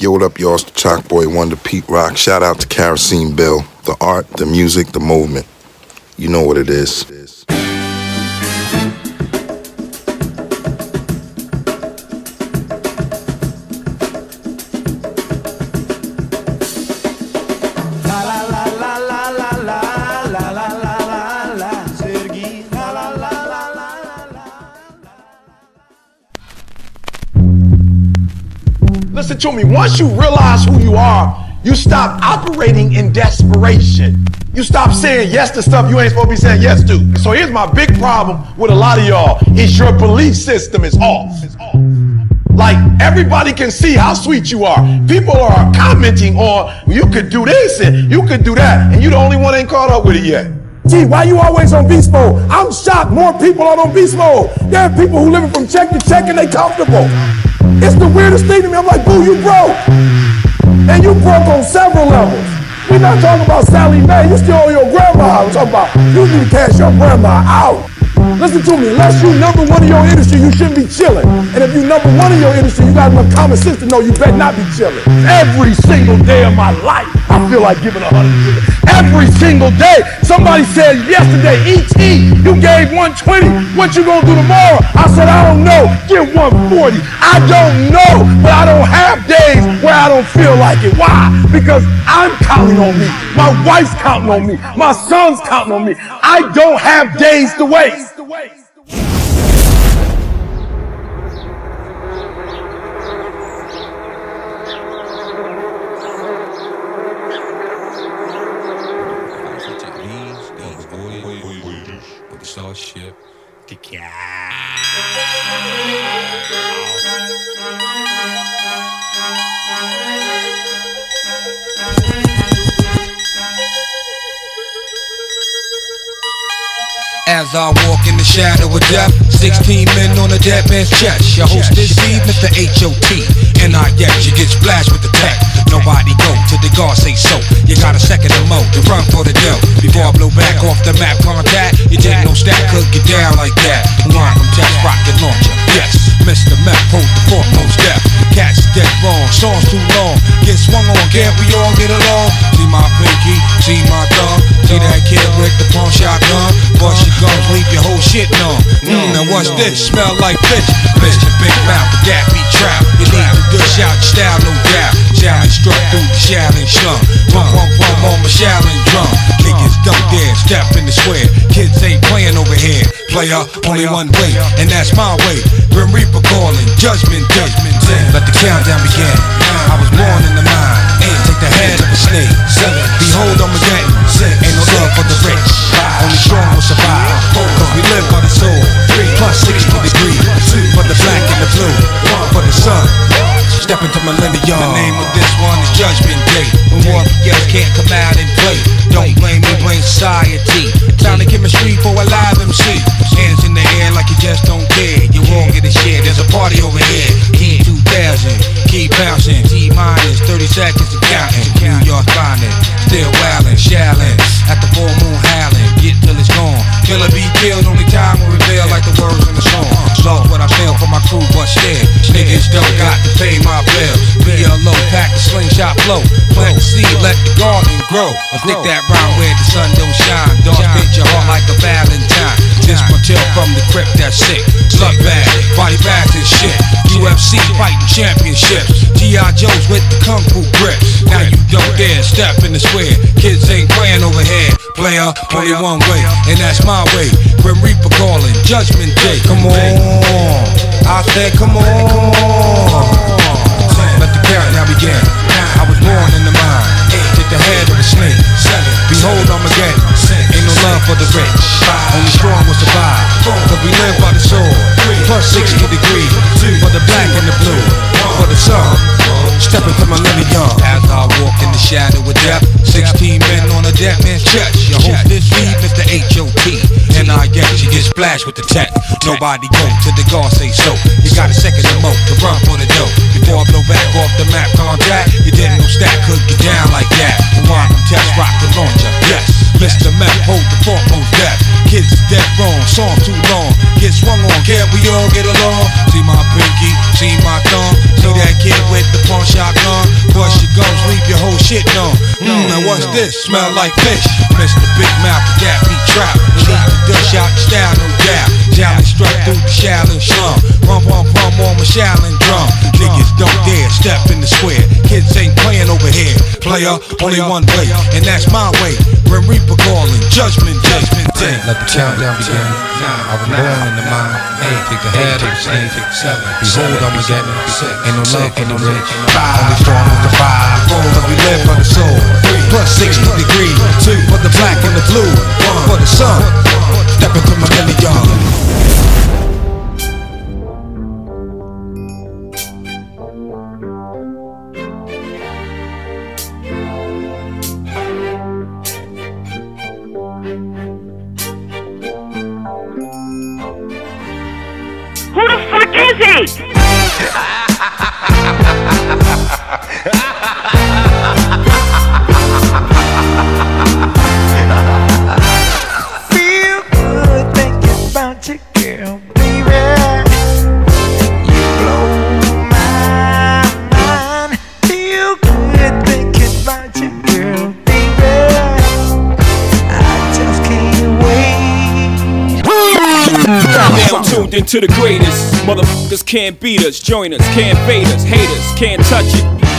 Yo, what up, y'all? It's the Chalk Boy Wonder Pete Rock. Shout out to Kerosene Bill. The art, the music, the movement. You know what it is. Me. Once you realize who you are, you stop operating in desperation. You stop saying yes to stuff you ain't supposed to be saying yes to. So here's my big problem with a lot of y'all is your belief system is off. Like everybody can see how sweet you are. People are commenting on you could do this and you could do that, and you the only one ain't caught up with it yet. Gee, why you always on beast mode? I'm shocked more people are on beast mode. There are people who living from check to check and they comfortable. It's the weirdest thing to me. I'm like, boo, you broke. And you broke on several levels. We're not talking about Sallie Mae. You still owe your grandma. I'm talking about you need to cash your grandma out. Listen to me, unless you number one in your industry, you shouldn't be chilling. And if you number one in your industry, you got enough common sense to know you better not be chilling. Every single day of my life, I feel like giving a hundred. Every single day. Somebody said yesterday, ET, you gave 120. What you gonna do tomorrow? I said, I don't know. Give 140. I don't know, but I don't have days where I don't feel like it. Why? Because I'm counting on me. My wife's counting on me. My son's counting on me. I don't have days to waste. As I walk in the shadow of death, 16 men on a dead man's chest. Your host this evening, Mr. H.O.T. And I yes, you get splashed with the tech. Nobody go till the guard say so. You got a second to mow to run for the dough. Before I blow back off the map contact, you didn't know stack could get down like that. One from test rocket launcher. Yes, Mr. Meth, hold the foremost step. Cats dead wrong, songs too long. Get swung on, can't we all get along? See my pinky, see my thumb. See that kid with the pawn shotgun. Bust your gums, leave your whole shit numb. Mm, now what's this? Smell like bitch. Mr. Big Mouth, the gap be trap. You need to dish out your style, no doubt. Challenge struck through the challenge slum. Pum pum pum on my Shaolin drum. Niggas don't dare step in the square. Kids ain't playing over here. Player, only one way, and that's my way. Grim Reaper calling, judgment day. Let the countdown begin. I was born in the mind. Take the head of a snake. Seven, Behold, I'm again. Ain't no love for the rich. Only strong will survive. Cause we live by the soul. Plus 60 degrees. For the black and the blue. One, for the sun. Step into millennium. The name of this one is Judgment Day. When warriors can't come out and play. Don't blame me, blame society. Sound of chemistry for a live MC. Hands in the air like you just don't care. You won't get a share. There's a party over here. Key 2000. Keep bouncing. T minus 30 seconds and counting. New York finest. Still wildin', shallin'. At the full moon howling. Get till it's gone. Killer be killed. Only time will reveal like the words in the song. Lost what I feel for my crew, but still. Niggas don't got to pay my bills. BLO, pack the slingshot flow. Plant the seed, let the garden grow. I stick that round where the sun don't shine. Don't spit your heart like a valentine. This tale from the crypt that's sick. Slug bag, body bags and shit. UFC fighting championships. G.I. Joe's with the kung fu grip. Now you don't dare step in the square. Kids ain't playing over here. Player, only one way, and that's my way. Grim Reaper calling, Judgment Day. Come on. I said, come on. Let the countdown begin. I was born in the mind. Take the head of the snake. Behold, I'm again. Ain't no love for the rich. Only strong will survive. Cause we live by the sword. Plus 60 degrees. For the black and the blue. For the sun. Step into my millennium. As I walk in the shadow of death. 16 men on a dead man's splashed with the tech. Nobody go till the guard say so. You got a second to moat to run for the dough. Before I blow back off the map contract, you didn't know stack could get down like that. One from test rock the launcher. Yes, Mr. Meth, hold the foremost death. Kids is dead wrong, song too long. Get swung on, can't we all get along? See my pinky, see my thumb. See that kid with the pawn shop gun? Bust your gums, leave your whole shit numb. Mmm, and what's this? Smell like fish. Mr. Big Mouth, the Gappy trapped. Leave the dish out, style no doubt. Jolly strut through the shallow slum. Pump, pump, pump on my Shaolin drum. Niggas don't dare step in the square. Kids ain't playing over here. Player, only one way, and that's my way. Grim Reaper calling, judgment, judgment day. Let the countdown begin. Now I was born in the mind. Take the head of the snake. Behold, Armageddon. Ain't no love for the rich. Only strong with the five. Cause we live for the soul. Plus 60 degrees. Two for the black and the blue. One for the sun. Step into my million. Into the greatest. Motherfuckers can't beat us, join us, can't fade us, haters can't touch it.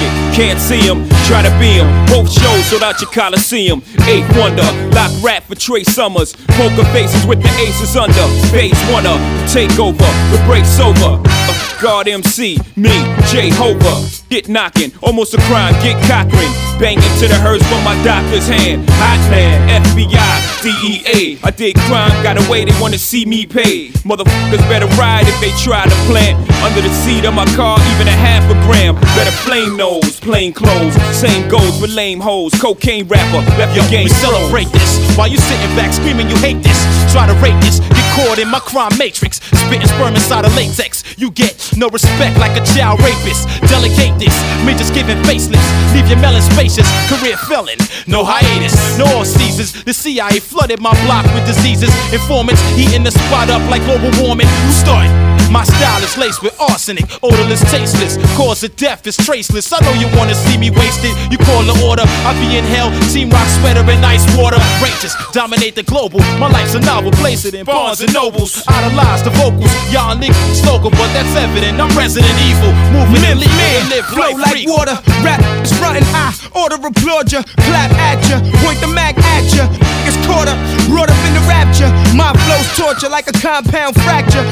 Can't see them, try to be them. Both shows sold out your Coliseum. Eighth Wonder, lock rap for Trey Summers. Poker faces with the aces under. Phase one up, the takeover, the break's over. Uh, God MC, me, Jehovah. Get knocking, almost a crime, get Cochran. Banging to the hearse from my doctor's hand. Hot man, FBI, DEA. I did crime, got away, they wanna see me pay. Motherfuckers better ride if they try to plant. Under the seat of my car, even a half a gram. Better flame nose, plain clothes. Same goes for lame hoes. Cocaine rapper, left your game We celebrate this while you sitting back screaming you hate this. Try to rate this, get caught in my crime matrix. Spitting sperm inside of latex. You get no respect like a child rapist. Delegate this, me just giving facelifts. Leave your melon spacious, career felon. No hiatus, no all seasons. The CIA flooded my block with diseases. Informants heating the spot up like global warming. Who started? My style is laced with arsenic, odorless, tasteless. Cause of death is traceless. I know you wanna see me wasted. You call the order, I be in hell. Team rock sweater and ice water. Ranges dominate the global. My life's a novel, place it in Barnes and Nobles. Idolize the vocals, y'all niggas local, but that's evident. I'm Resident Evil, moving illegal, man, live flow like free. water. Rap is frontin', I order applaud ya, clap at ya, point the mag at ya. It's caught up, brought up in the rapture. My flow's torture like a compound fracture.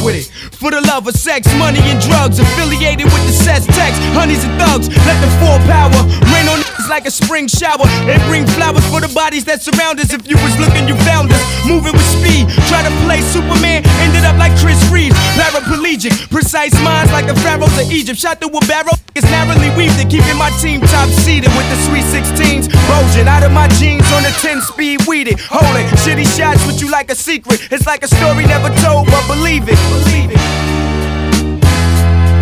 With it, for the love of sex, money and drugs, affiliated with the sex text, honeys and thugs. Let the full power rain on niggas like a spring shower and bring flowers for the bodies that surround us. If you was looking, you found us. Moving with speed, try to play Superman, ended up like Chris Reeves, paraplegic, precise minds like the pharaohs of Egypt. Shot through a barrel, it's narrowly weaved, keeping my team top seated with the sweet 16s. Bulging out of my jeans on the 10 speed weeded. Holding shitty shots with you like a secret. It's like a story never told, but believe it.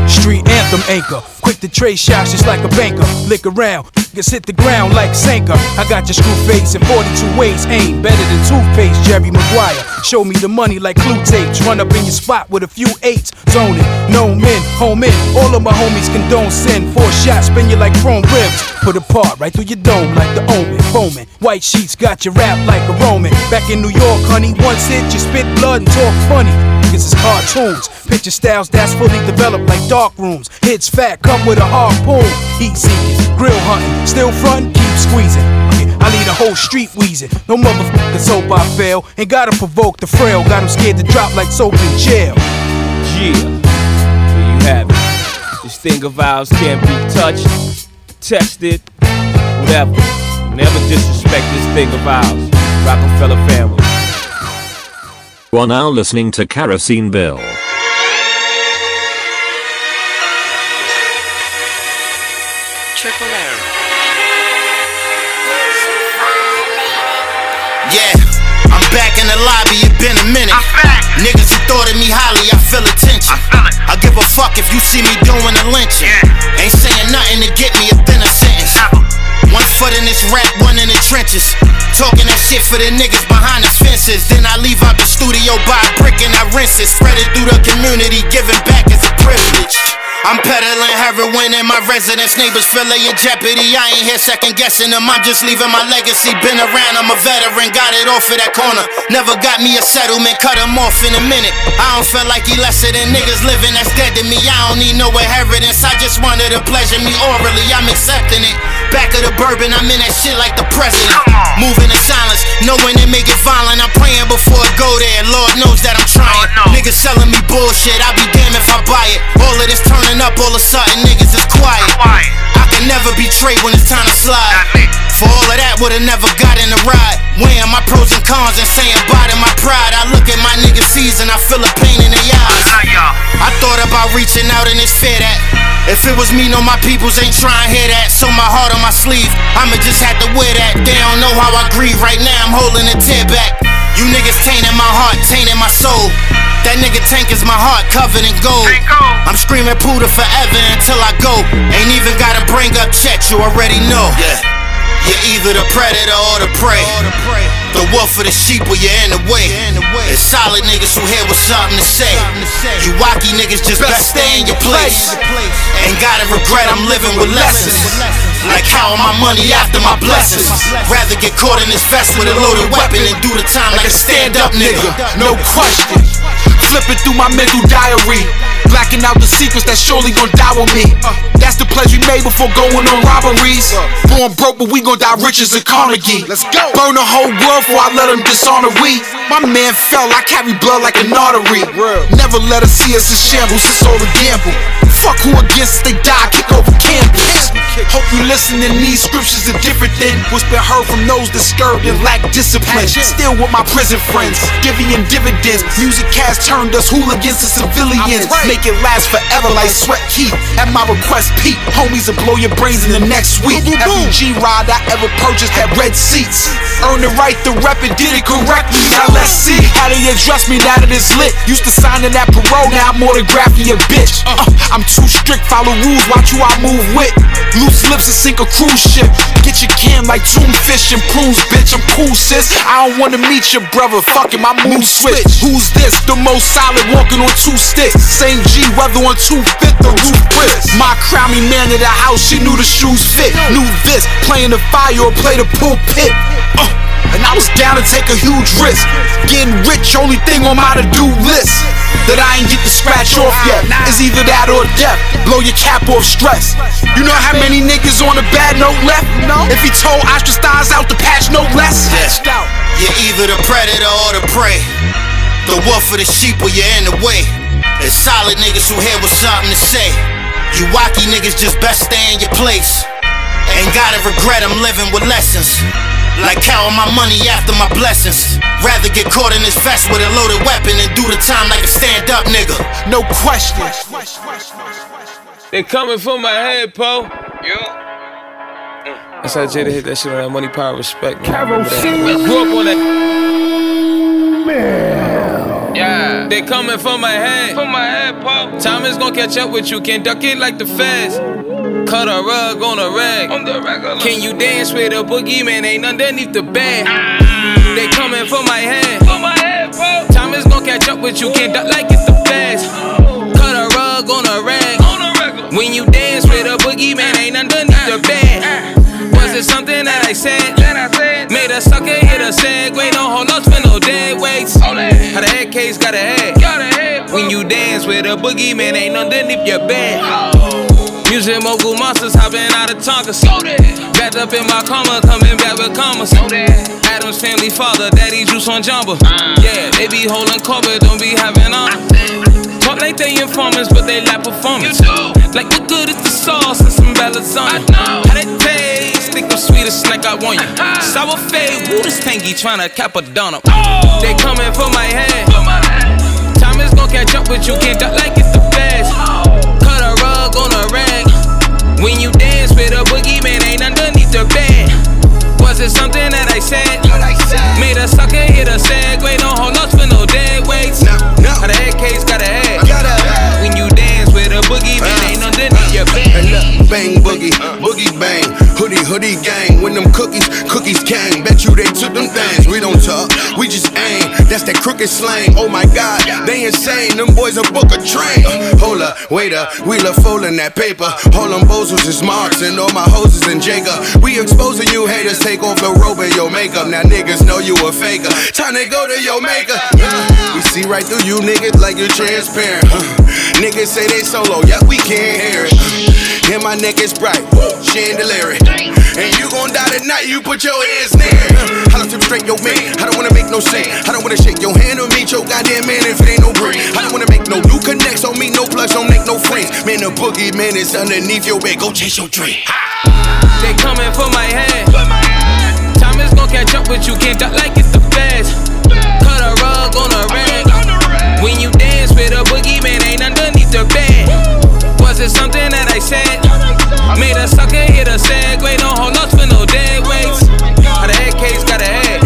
Street anthem anchor. Quick to trade shots just like a banker. Lick around, niggas hit the ground like Sanka. I got your screw face in 42 ways. Aim better than toothpaste, Jerry Maguire. Show me the money like clue tapes. Run up in your spot with a few eights. Zone it, no men, home in. All of my homies condone sin. Four shots, spin you like chrome rims. Put a part right through your dome like the omen. Foaming, white sheets got your rap like a Roman. Back in New York, honey, once hit, you spit blood and talk funny. Niggas is cartoons. Picture styles that's fully developed like dark rooms. Hits fat, come with a harpoon. Heat seeking, grill hunting, still front, keep squeezing. I lead a whole street wheezing. No motherfuckers hope I fail. Ain't gotta provoke the frail. Got 'em scared to drop like soap in jail. Yeah, there you have it. This thing of ours can't be touched, tested, whatever. Never disrespect this thing of ours. Rockefeller family. You are now listening to Kerosene Bill. Triple M. Yeah, I'm back in the lobby, it been a minute. Niggas who thought of me highly, I feel attention. I, give a fuck if you see me doing a lynching. Ain't saying nothing to get me a thinner sentence. One foot in this rap, one in the trenches. Talking that shit for the niggas behind the fences. Then I leave out the studio by a brick and I rinse it. Spread it through the community, giving back is a privilege. I'm peddling heroin in my residence. Neighbors feel they in jeopardy. I ain't here second guessing them. I'm just leaving my legacy. Been around, I'm a veteran. Got it off of that corner. Never got me a settlement. Cut him off in a minute. I don't feel like he lesser than niggas living that's dead to me. I don't need no inheritance. I just wanted to pleasure me orally. I'm accepting it. Back of the bourbon, I'm in that shit like the president. Moving in silence, knowing it make it violent. I'm praying before I go there. Lord knows that I'm trying. Niggas selling me bullshit. I'll be damned if I buy it. All of this turning up, all of a sudden niggas is quiet. I can never betray when it's time to slide. For all of that, would've never got in the ride. Weighing my pros and cons and saying bye to my pride. I look at my niggas' season, I feel a pain in their eyes. I about reaching out and it's fair that. If it was me, no, my peoples ain't trying to hear that. So my heart on my sleeve, I'ma just have to wear that. They don't know how I grieve right now, I'm holding a tear back. You niggas tainting my heart, tainting my soul. That nigga tank is my heart covered in gold. I'm screaming Puda forever until I go. Ain't even gotta bring up Chet, you already know. Yeah. You're either the predator or the prey. The wolf or the sheep or you're in the way. It's solid niggas who hear what's something to say. You wacky niggas just best stay in your place. Ain't gotta regret, I'm living with lessons. Like how am my money after my blessings? Rather get caught in this vest with a loaded weapon and do the time like a stand up nigga. No question. Flipping through my mental diary. Blacking out the secrets that surely gon' die with me. That's the pledge we made before going on robberies. Born broke, but we gon' die rich as a Carnegie. Let's go. Burn the whole world before I let them dishonor we. My man fell, I carry blood like an artery. Never let us see us in shambles, it's all a gamble. Fuck who against they die, kick over campus. Hope you listening, these scriptures are different than what's been heard from those disturbed and lack discipline. Still with my prison friends, giving dividends. Music has turned us hooligans to civilians. Make it last forever like sweat keep. At my request, Pete, homies will blow your brains in the next week. Every G ride I ever purchased had red seats. Earned the right to rep it, did it correctly. Now let's see how they address me now that it's lit. Used to signing that parole, now I'm autographing your bitch. Uh, I'm too strict, follow rules, watch who I move with. Loose lips and sink a cruise ship. Get your can like tune fish and prunes, bitch. I'm cool, sis. I don't wanna meet your brother. Fuck it, my mood switch. Who's this? The most solid walking on two sticks. Same G, weather on two fifth, the roof bricks. My crown me man of the house, she knew the shoes fit. Knew this, playing the fire or play the pulpit. Uh, and I was down to take a huge risk. Getting rich, only thing on my to-do list. That I ain't get to scratch off yet. Is either that or death. Blow your cap off stress. You know how many niggas on a bad note left? If he told ostracize out the patch, no less. You're either the predator or the prey. The wolf or the sheep or you're in the way. It's solid niggas who hear what's something to say. You wacky niggas just best stay in your place. Ain't gotta regret, I'm living with lessons. Like counting my money after my blessings. Rather get caught in this vest with a loaded weapon and do the time like a stand up nigga. No question. They coming for my head, Po. Yeah. That's how Jada hit that shit on that money, power, respect. Man. Remember that. I grew up on that. Yeah. They coming for my head. For my head, Po. Time is gonna catch up with you. Can't duck it like the feds. Cut a rug on a rag. On the regular. Can you dance with a boogeyman? Ain't underneath the bed. Ah. They coming for my head. For my head, Po. Time is gonna catch up with you. Can't duck like it's the feds. Cut a rug on a rag. On a regular. When you dance with a boogeyman, ain't underneath the bed. Was it something that I said? That I said. Made a sucker hit a segue. No hold ups for case got a head. When you dance with a boogeyman, ain't underneath your bed. Music mogul monsters hopping out of Tonkas. Backed up in my coma, coming back with commas. Addams family father, daddy juice on jumper. Yeah, they be holding corporate, don't be having on. Talk like they informants, but they lack performance. Like what good is the sauce and some lasagna? How that taste? Think I'm sweet as snack, I want you. Sour fade, woo this tangy tryna cap a donut. Oh. They coming for my head. Time is gonna catch up with you, can't duck like it's the feds. Oh. Cut a rug on a rag. When you dance with a boogeyman, ain't underneath the bed. Was it something that I said? Made a sucker hit a segue, don't hold ups for no dead weights. How the head case got a head. When you dance with a boogeyman, ain't underneath your uh, bed. Hey look, bang boogie, boogie bang. Hood hoodie, hoodie gang. When them cookies, cookies came. Bet you they took them things. We don't talk, we just aim. That's that crooked slang. Oh my god, they insane. Them boys a book a train. Uh, hold up, wait up, we love folding that paper. All them bozos is marks and all my hoses and Jacob. We exposing you haters, take off the robe and your makeup. Now niggas know you a faker. Time to go to your maker. Uh, we see right through you niggas like you're transparent. Uh, niggas say they solo, yeah, we can't hear it. And my neck is bright, chandelier. And you gon' die tonight, you put your hands near it. Uh, I don't tip straight, yo, man. I don't wanna make no scene. I don't wanna shake your hand or meet your goddamn man if it ain't no breed. I don't wanna make no new connects, don't meet no plugs, don't make no friends. Man, the boogie man is underneath your bed, go chase your dream. They coming for my head. Time is gon' catch up with you, can't duck like it's the feds. Cut a rug on a rag. When you dance with a boogie man, ain't underneath the bed. Was it something that I said? Made a sucker hit a segue, don't hold up for no dead weights. How the head case got a head.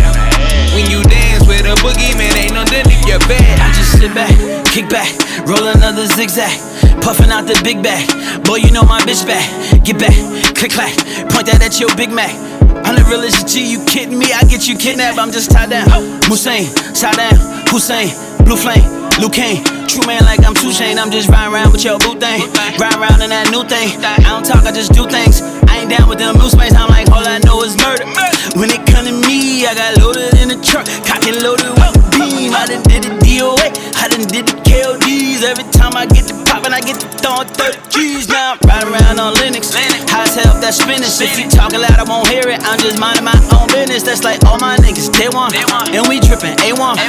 When you dance with a boogie man, ain't underneath your bed. I just sit back, kick back, roll another zigzag, puffing out the big bag. Boy, you know my bitch back. Get back, click clack, point that at your Big Mac. I'm the realest G, you kidding me? I get you kidnapped, I'm just tied down. Musain, Saddam, Hussein, Blue Flame, Luke Kane. True man like I'm Two Chain, I'm just riding around with your boo thing. Ride around in that new thing. I don't talk, I just do things. I ain't down with them new space. I'm like, all I know is murder. When it come to me, I got loaded in the truck, cocked and loaded with beam. I done did the DOA, I done did the KODs. Every time I get to poppin', I get to throwing 30 G's. Now I'm riding around on Linux, high as hell, that spinach. If you talking loud, I won't hear it. I'm just minding my own business. That's like all my niggas, they want, and we drippin' A1.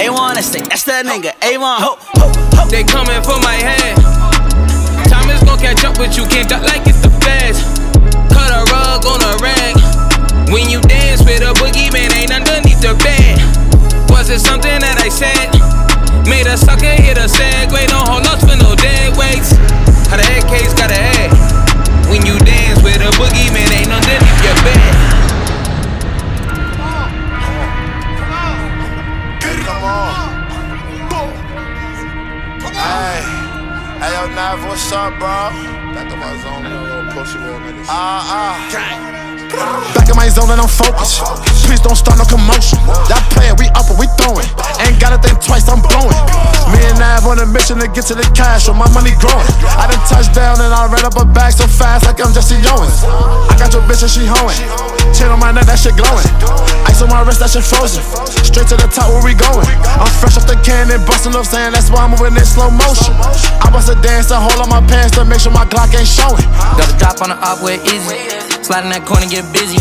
A1, that's, the, that's that nigga, A1. Ho, ho, ho. They coming for my head. Time is gon' catch up with you, can't duck like it's the feds. Cut a rug on a rag. When you dance with a boogie man, ain't underneath the bed. Was it something that I said? Made a sucker hit a segue, don't hold us for no dead weights. How the head case got a head. When you dance with a boogie man, ain't underneath your bed. Come on. Hey, hey, yo, Nav, what's up, bro? Back in my zone, Ah, ah. Back in my zone and I'm focused. Please don't start no commotion. Y'all I'm blowing. Me and Nav on a mission to get to the cash, so my money growing. I done touched down and I ran up a bag so fast like I'm Jesse Owens. I got your bitch and she hoeing. Chain on my neck, that shit glowing. Ice on my wrist, that shit frozen. Straight to the top, where we going? I'm fresh off the can and busting up, saying that's why I'm moving in slow motion. I bust a dance to hold on my pants to make sure my Glock ain't showing. A drop on the up where easy. Slide in that corner, get busy.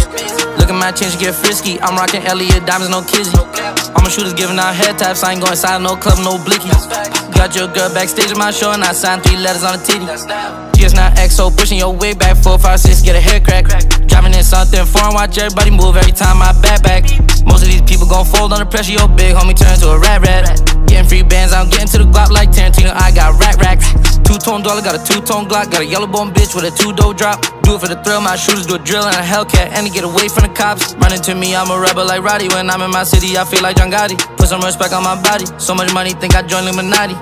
Look at my chin, she get frisky. I'm rocking Elliot diamonds, no kizzy. All my shooters giving out head taps. I ain't going inside no club, no blickies. Got your girl backstage at my show, and I signed three letters on the titty. GS not XO, pushing your way back. Four, five, six, get a hair crack. Driving in something foreign, watch everybody move every time I back back. Most of these people gon' fold under pressure. Your big homie turn to a rat rat. Getting free bands, I'm getting to the Glock like Tarantino. I got rack rack. Two tone dollar, got a two tone Glock, got a yellow bone bitch with a two dough drop. Do it for the thrill, my shooters do a drill and a Hellcat, and to get away from the cops. Running to me, I'm a rebel like Roddy. When I'm in my city, I feel like John Gotti. Put some respect on my body. So much money, think I joined Illuminati.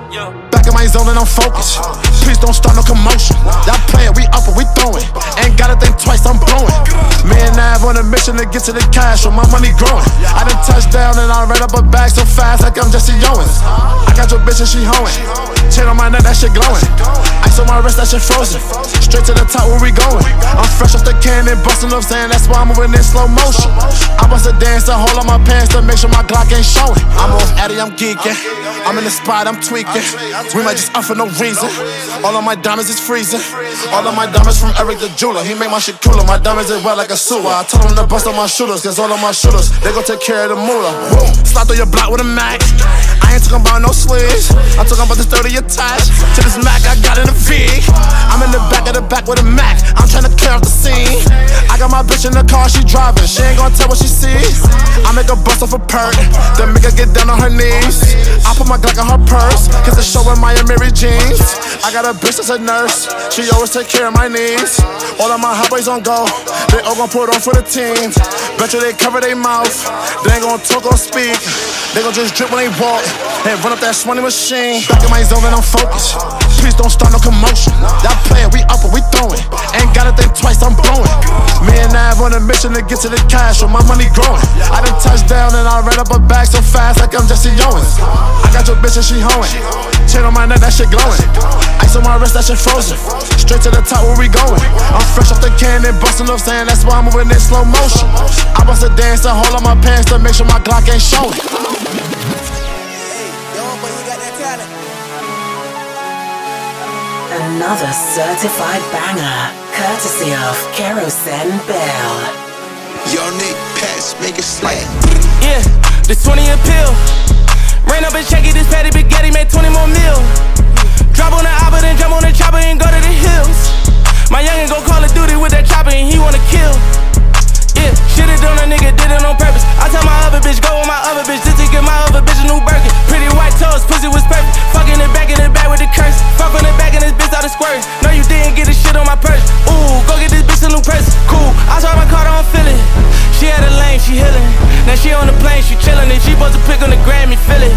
Back in my zone and I'm focused. Please don't start no commotion. Y'all play it, we up and we throwing. Ain't gotta think twice, I'm blowing. Me and Nav on a mission to get to the cash, so my money growing. I done touched down and I ran up a bag so fast like I'm Jesse Owens. I got your bitch and she hoeing. Chain on my neck, that shit glowing. Ice on my wrist, that shit frozen. Straight to the top, where we going? I'm fresh off the can and busting up, saying that's why I'm moving in slow motion. I bust a dance to hold on my pants to make sure my Glock ain't showing. I'm off Addy, I'm geeking. I'm in the spot, I'm tweaking. We might just up for no reason. All of my diamonds is freezing. All of my diamonds from Eric the jeweler. He make my shit cooler. My diamonds is wet like a sewer. I told him to bust on my shooters, cause all of my shooters, they gon' take care of the moolah. Slide through your block with a Mac. I ain't talking about no sleeves. I'm talking about this 30 attached. To this Mac, I got in a V. I'm in the back of the back with a Mac. I'm trying to clear off the scene. I got my bitch in the car, she driving. She ain't gonna tell what she sees. I make her bust off a perk, then make her get down on her knees. I put my Glock in her purse, cause it's showing my Mary jeans. I got a bitch that's a nurse, she always take care of my needs. All of my boys on go, they all gon' put on for the team. Bet you they cover their mouth, they ain't gon' talk or speak. They gon' just drip when they walk and run up that swanny machine. Back in my zone and I'm focused. Please don't start no commotion. Y'all playing, we up and we throwing. Ain't gotta think twice, I'm blowing. Me and Nav on a mission to get to the cash, so my money growing. I done touched down and I ran up a bag so fast like I'm Jesse Owens. I got your bitch and she hoeing. Chain on my neck, that shit glowing. Ice on my wrist, that shit frozen. Straight to the top, where we going? I'm fresh off the can and bustin' up saying that's why I'm moving in slow motion. I bust a dance and hold on my pants to make sure my Glock ain't showing. Another certified banger, courtesy of Kerosene Bell. Yo, Nick, pass, make it slap. Yeah, this 20 a pill. Ran up and check it, this patty spaghetti made 20 more mil. Drop on the oppa, then jump on the chopper and go to the hills. My youngin' go Call of Duty with that chopper and he wanna kill. Yeah, shit it on a nigga, did it on purpose. I tell my other bitch, go with my other bitch, just to get my other bitch a new Birkin. Pretty white toes, pussy was perfect. Fucking it back in the back with the curse. Fuck on the back and this bitch out of squirt. No, you didn't get this shit on my purse. Ooh, go get this bitch a new purse. Cool, I saw my car, don't feel it. She had a lane, she healing. Now she on the plane, she chillin'. And she supposed to pick on the Grammy, feel it.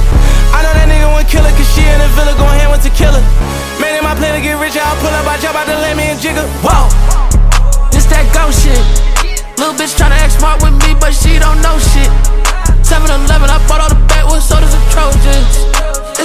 I know that nigga won't kill her, cause she in the villa going hand with tequila. Man, in my plan to get rich, I'll pull up, I jump out the me and jigger. Whoa, this that ghost shit. Little bitch tryna act smart with me, but she don't know shit. 7 Eleven, I bought all the backwoods sodas and Trojans.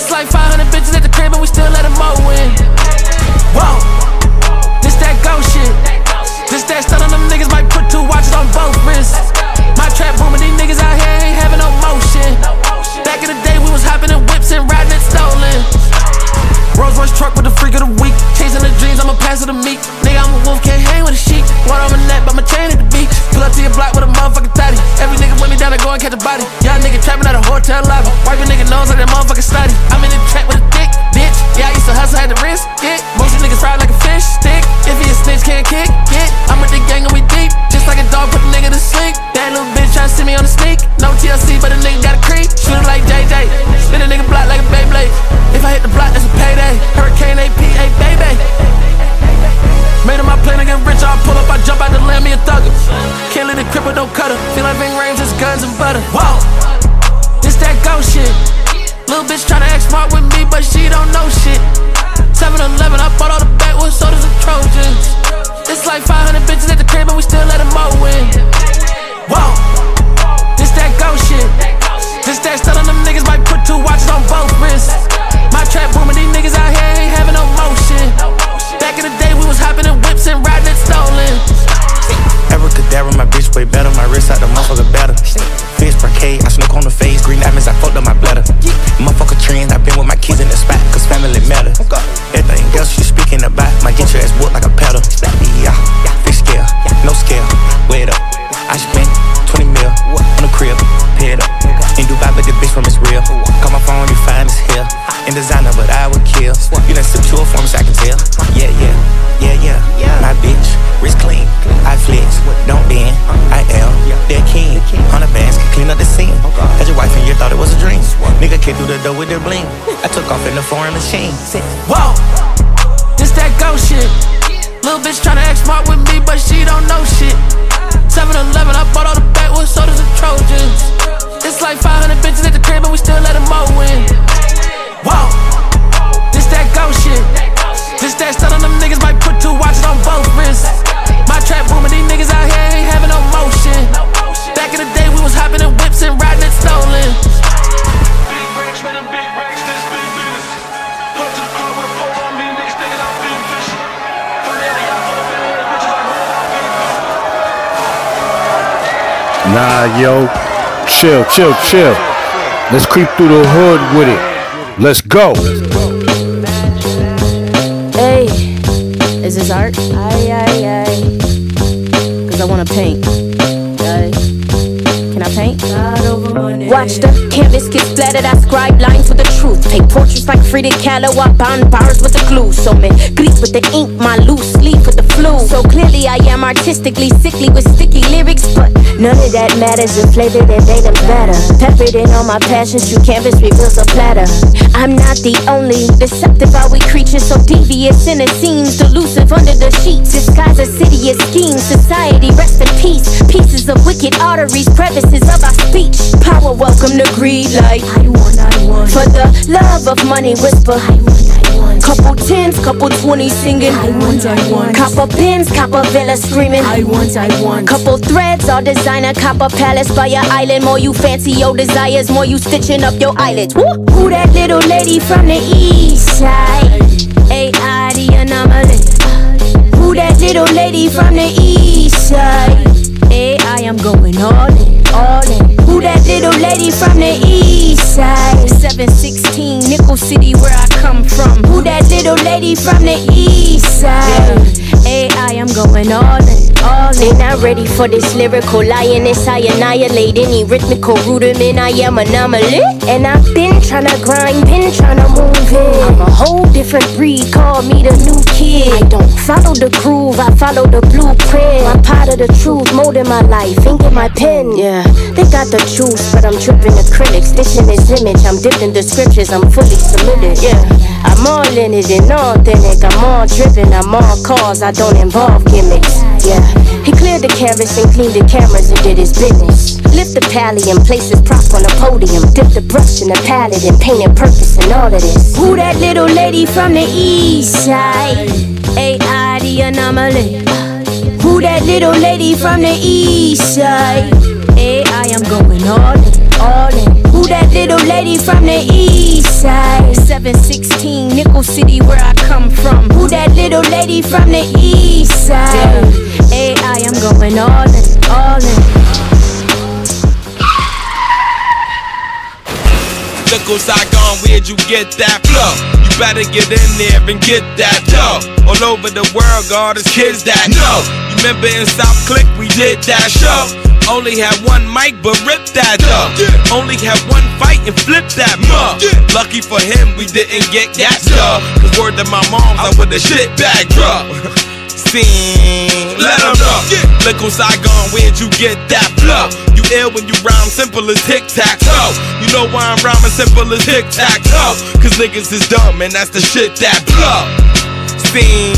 The bling. I took off in the foreign machine. Said, Whoa, Yo. Chill, chill, chill. Let's creep through the hood with it. Let's go. Hey, is this art? Aye, aye, aye. Cause I wanna paint. Can I paint? Watch the canvas get splattered. I scribe lines with the truth. Paint portraits like Frida Kahlo. I bound bars with the glue. So man, grease with the ink. My loose leaf So clearly I am artistically sickly with sticky lyrics, but none of that matters. The flavor that made them better. Peppered in all my passions. True canvas reveals a platter. I'm not the only deceptive. Are we creatures so devious in it seems delusive under the sheets? Disguise a city of schemes. Society rest in peace. Pieces of wicked arteries, crevices of our speech. Power welcome to greed like I want, I want. For the love of money, whisper I want. Couple tens, couple twenties singing I want, I want. Copper pins, copper villa screaming I want, I want. Couple threads, all designer, copper palace by your island. More you fancy your desires, more you stitching up your eyelids. Woo! Who that little lady from the east side? AI the anomaly. Who that little lady from the east side? AI, I'm going all in, all in. Who that little lady from the east side? 716 Nickel City, where I come from. Who that little lady from the east side? AI, I'm going all in, all not ready for this lyrical lioness. I annihilate any rhythmical rudiment. I am anomaly. And I've been tryna grind, been tryna move it. I'm a whole different breed, call me the new kid. I don't follow the groove, I follow the blueprint. I'm part of the truth, molding my life, ink in my pen. Yeah, they got the juice, but I'm tripping acrylics. Stitching his image, I'm dipping the scriptures, I'm fully submitted. Yeah, I'm all in it and authentic. I'm all driven, I'm all cause, I don't involve gimmicks. Yeah, he cleared the canvas and cleaned the cameras and did his business. Lift the pally and place his prop on the podium. Dip the brush in the palette and painted purpose and all of this. Who that little lady from the east side? AI the anomaly. Who that little lady from the east side? AI, I'm going all in, all in. Who that little lady from the east side? 716 Nickel City, where I come from. Who that little lady from the east side? AI, I'm going all in. I gone, where'd you get that flow? You better get in there and get that dough. All over the world, God is kids that know. You remember in South Click, we did that show. Only had one mic, but ripped that though. Only had one fight and flipped that mug. Lucky for him, we didn't get that stuff. Cause word to my mom, I with the shit bag drug. Sing, let 'em know. Look on Saigon, where'd you get that flow? You ill when you rhyme simple as tic tac toe. You know why I'm rhyming simple as tic tac toe? Cause niggas is dumb and that's the shit that blow. Sing,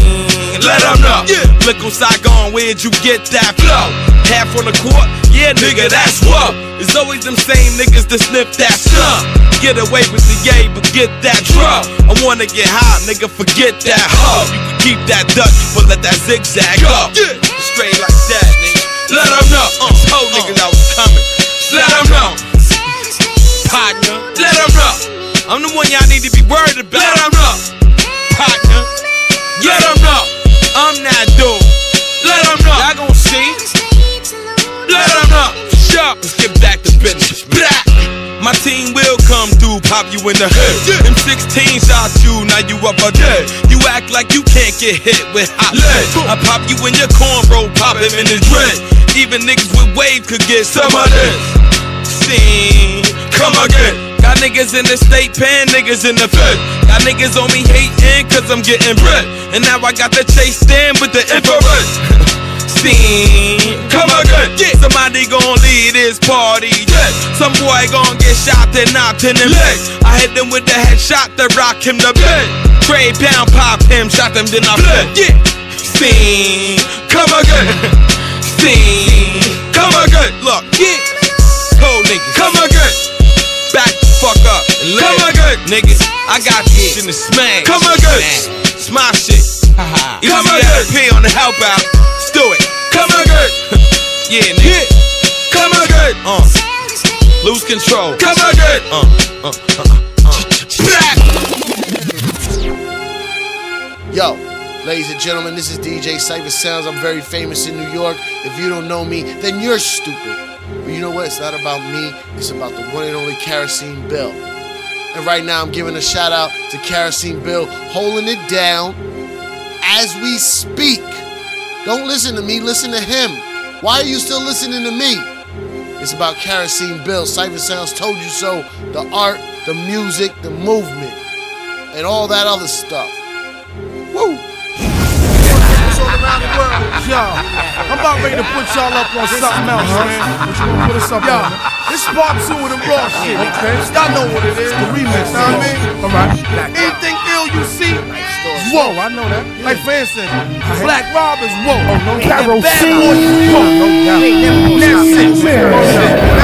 let 'em know. Look on Saigon, where'd you get that flow? Half on the court, yeah, nigga, that's what. It's always them same niggas that sniff that stuff. Get away with the yay, but get that drug. I wanna get high, nigga, forget that hub. You can keep that duck, but let that zigzag up. Straight like that. Let 'em know. Uh, told niggas I was coming. Let 'em know. Partner, let 'em know. I'm the one y'all need to be worried about. Let 'em know. Partner, let 'em know. I'm that dude. Pop you in the head. Them 16 shot you, now you up a dead. You act like you can't get hit with hot lead. I pop you in your cornrow, pop him in his dread. Even niggas with wave could get some of this. Sing, come again. Got niggas in the state pen, niggas in the fed. Got niggas on me hating cause I'm getting bread. And now I got the chase stand with the infrared. Sing, come again. Yeah. Somebody gon' lead this party. Yeah. Some boy gon' get shot and knocked in the leg. I hit him with the headshot that rock him the bed. Trey pound pop him, shot him, then I fled. Yeah. Sing, come again. Sing, come again. Look, yeah. Cold niggas, come again. Back the fuck up. And come again, niggas. I got this in the smash. Come again. It's my shit. Come again. P on the help out. Let's do it. Come again. yeah, nigga. Come again. Uh. Lose control. Come again. Uh. Uh. Uh. uh. Yo, ladies and gentlemen, this is DJ Cipha Sounds. I'm very famous in New York. If you don't know me, then you're stupid. But you know what? It's not about me. It's about the one and only Kerosene Bill. And right now, I'm giving a shout out to Kerosene Bill, holding it down as we speak. Don't listen to me, listen to him. Why are you still listening to me? It's about Kerosene Bill. Cipha Sounds told you so. The art, the music, the movement, and all that other stuff. Woo! Yo, I'm about ready to put y'all up on something else, man. What you gonna put us up Yo, on? This is part two of the raw shit. Okay. Y'all know what it is. The remix. Know what I mean? All right. Anything ill you see, whoa. I know that. Like for instance, Black Rob is whoa. Oh, no Caro Bad C. Whoa. No doubt. That's it. Man. That's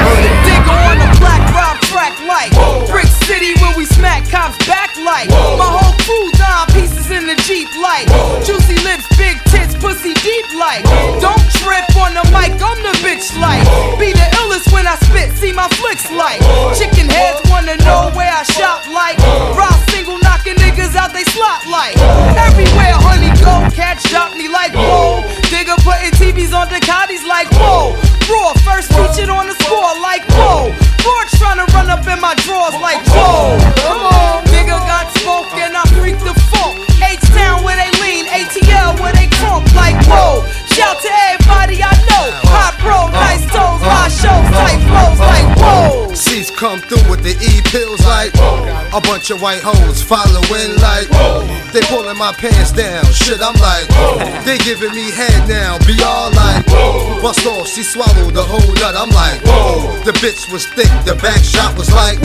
bunch of white hoes following like Whoa. they pulling my pants down. Shit, I'm like Whoa. they giving me head now. Be all like Whoa. bust off, she swallowed the whole nut. I'm like Whoa. the bitch was thick, the back shot was like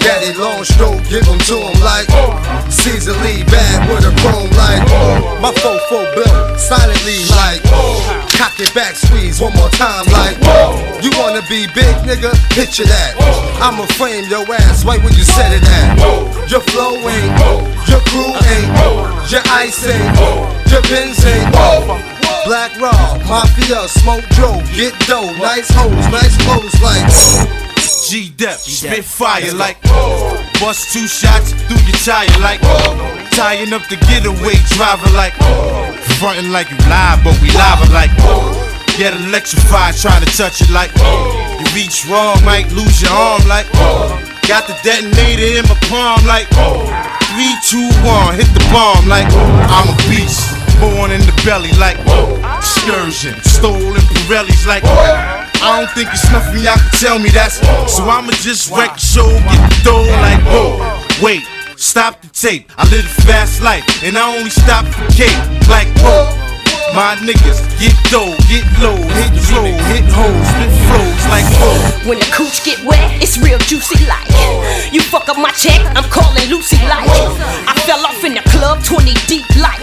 daddy long stroke, give 'em to him like Caesar Lee bad with a chrome like my fofo built silently like cock it back squeeze one more time like you wanna be big nigga? Picture that. I'ma frame your ass right where you said it at. Your flow ain't your crew ain't your ice ain't your Benz ain't. Black Rob, Mafia, Smoke Joe, get dough, nice hoes, nice clothes like G Dep, spit fire like Bust two shots through your tire like Tying up the getaway driver like Frontin' like you live, but we live like Get electrified trying to touch it like You reach wrong, might lose your arm like Got the detonator in my palm like Three, two, one, hit the bomb like I'm a beast Born in the belly like excursion, stolen Pirellis like I don't think it's nothing y'all can tell me that's so I'ma just wreck the show, get the dough like whoa. Wait, stop the tape. I live a fast life and I only stop for cake like whoa. My niggas get dough, get low, hit flow, hit hoes, spit flows like whoa. When the cooch get wet, it's real juicy like. You fuck up my check, I'm calling Lucy like. I fell off in the club, 20 deep like.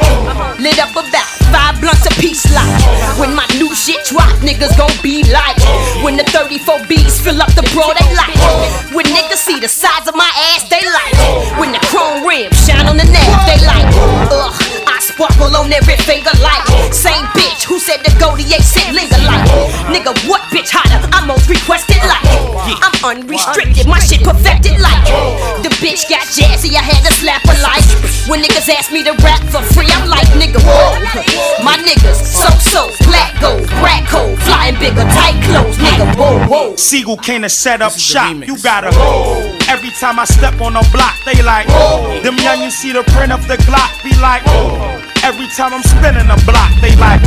Lit up about five blunts a piece like. When my new shit drop, niggas gon' be like. When the 34 B's fill up the bro, they like. When niggas see the size of my ass, they like. When the chrome rims shine on the neck, sparkle on every finger like. Same bitch who said the Goldie ain't linger like. Nigga, what bitch hotter? I'm most requested like. I'm unrestricted, my shit perfected like. The bitch got jazzy, I had to slap her like. When niggas ask me to rap for free, I'm like, nigga, whoa. My niggas, so so, black gold, crack cold, flying bigger, tight clothes, nigga, whoa, whoa. Seagull came to set up shop. You gotta Every time I step on a block, they like them youngins see the print of the Glock, be like Every time I'm spinning a block, they like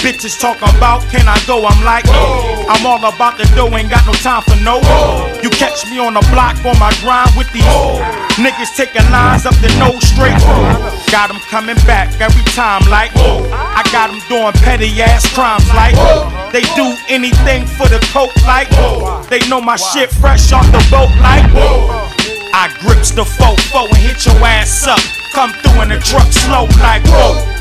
Bitches talk about can I go? I'm like I'm all about the dough, ain't got no time for no. You catch me on the block on my grind with these niggas taking lines up the nose straight. Got them coming back every time like I got them doing petty ass crimes like they do anything for the coke like they know my shit fresh off the boat like I grips the fofo and hit your ass up. Come through in the truck slow like whoa.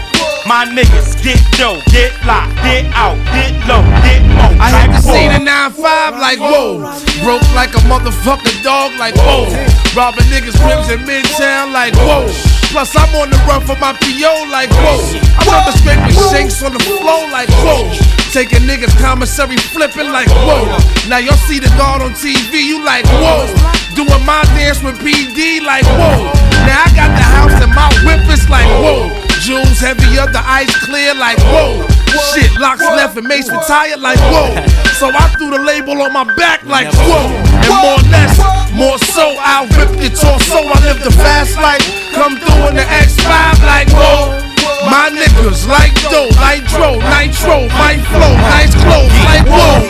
My niggas get dough, get locked, get out, get low, get more. I had to see the 9-5 like whoa. Broke like a motherfucking dog like whoa. Robbing niggas rims in Midtown like whoa. Plus I'm on the run for my PO like whoa. I'm rubber scraping shakes on the floor like whoa. Taking niggas commissary flipping like whoa. Now y'all see the guard on TV, you like whoa. Doing my dance with PD like whoa. Now I got the house and my whip is like whoa. Jewels heavy up, the ice clear like whoa. Shit, locks left and mace retired like whoa. So I threw the label on my back like whoa. And more less, more so, I ripped it torso. I live the fast life. Come through in the X5 like whoa. My niggas like dough, nitro, nitro, my flow, nice clothes like whoa.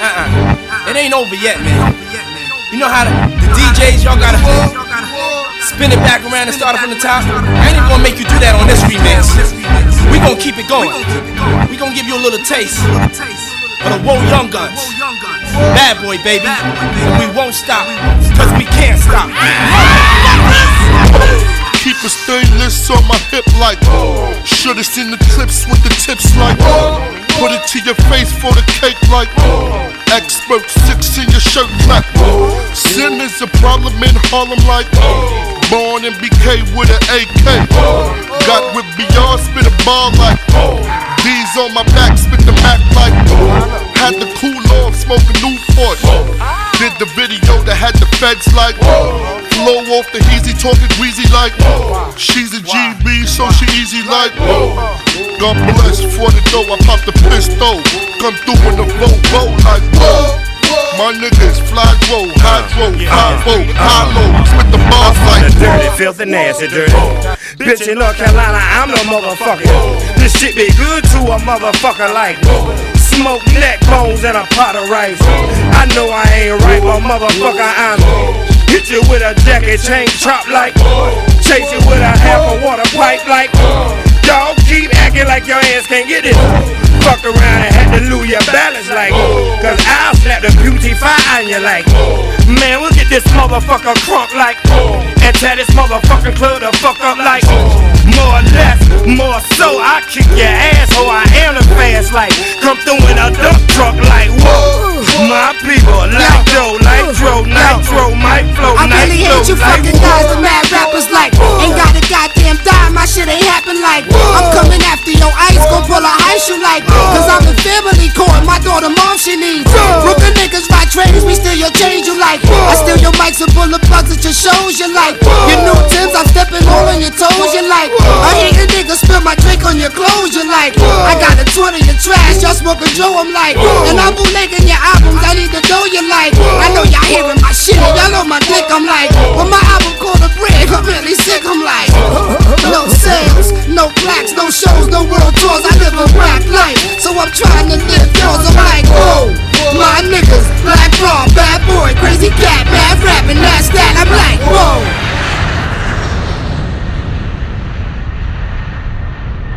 Uh-uh. It ain't over yet, man. You know how the, the DJs, y'all gotta spin it back around and start it from the top? I ain't even gonna make you do that on this remix. We gonna keep it going. We gonna give you a little taste for the Whoa Young Guns. Bad boy, baby. We won't stop, cause we can't stop. Keep a stainless on my hip like Should've seen the clips with the tips like Put it to your face for the cake like Expert six in your shirt clap Sin is a problem in Harlem like Born in BK with an AK Got with beyond spit a ball like D's on my back, spit the back like had to cool off, smoking Newport. Did the video that had the feds like, flow off the easy, talking greasy like, she's a GB, so she easy like, God bless for the dough, I pop the pistol, come through in the Volvo like, whoa. My niggas fly roll, hydro, high roll, high low, spit the bars like dirty, filthy, nasty, dirty. Bitch in North Carolina, I'm no motherfucker. This shit be good to a motherfucker like smoke neck bones and a pot of rice. I know I ain't right, but motherfucker, I'm hit you with a jacket chain chop like chase you with a half a water pipe like y'all keep acting like your ass can't get it. Fuck around and had to lose your balance like Cause I'll slap the beauty fire on you like Man, we'll get this motherfucker crunk like And tear this motherfucking club the fuck up like More or less, more so I kick your ass Oh, I am the fast like Come through in a dump truck like Whoa, my people like Joe, Nitro, Nitro, my flow, I really hate you fucking guys, the mad rappers like Ain't got a goddamn dime, my shit ain't happen like she needs Brooklyn niggas ride traders, we steal your change you like I steal your mics and the plugs at your shows you like Your new Tims, I'm stepping all on your toes you like I hate a nigga spill my drink on your clothes you like I got a 20 in trash, y'all smoking Joe I'm like And I'm bootlegging your albums, I need to know you like I know y'all hearing my shit, y'all know my dick I'm like When my album called a brick, I'm really sick I'm like No sales, no plaques, no shows, no world tours I live a rap life, so I'm trying to live yours I'm like, whoa my niggas, Black Rob, bad boy, crazy cat, bad rapping, that's that. I'm like, whoa.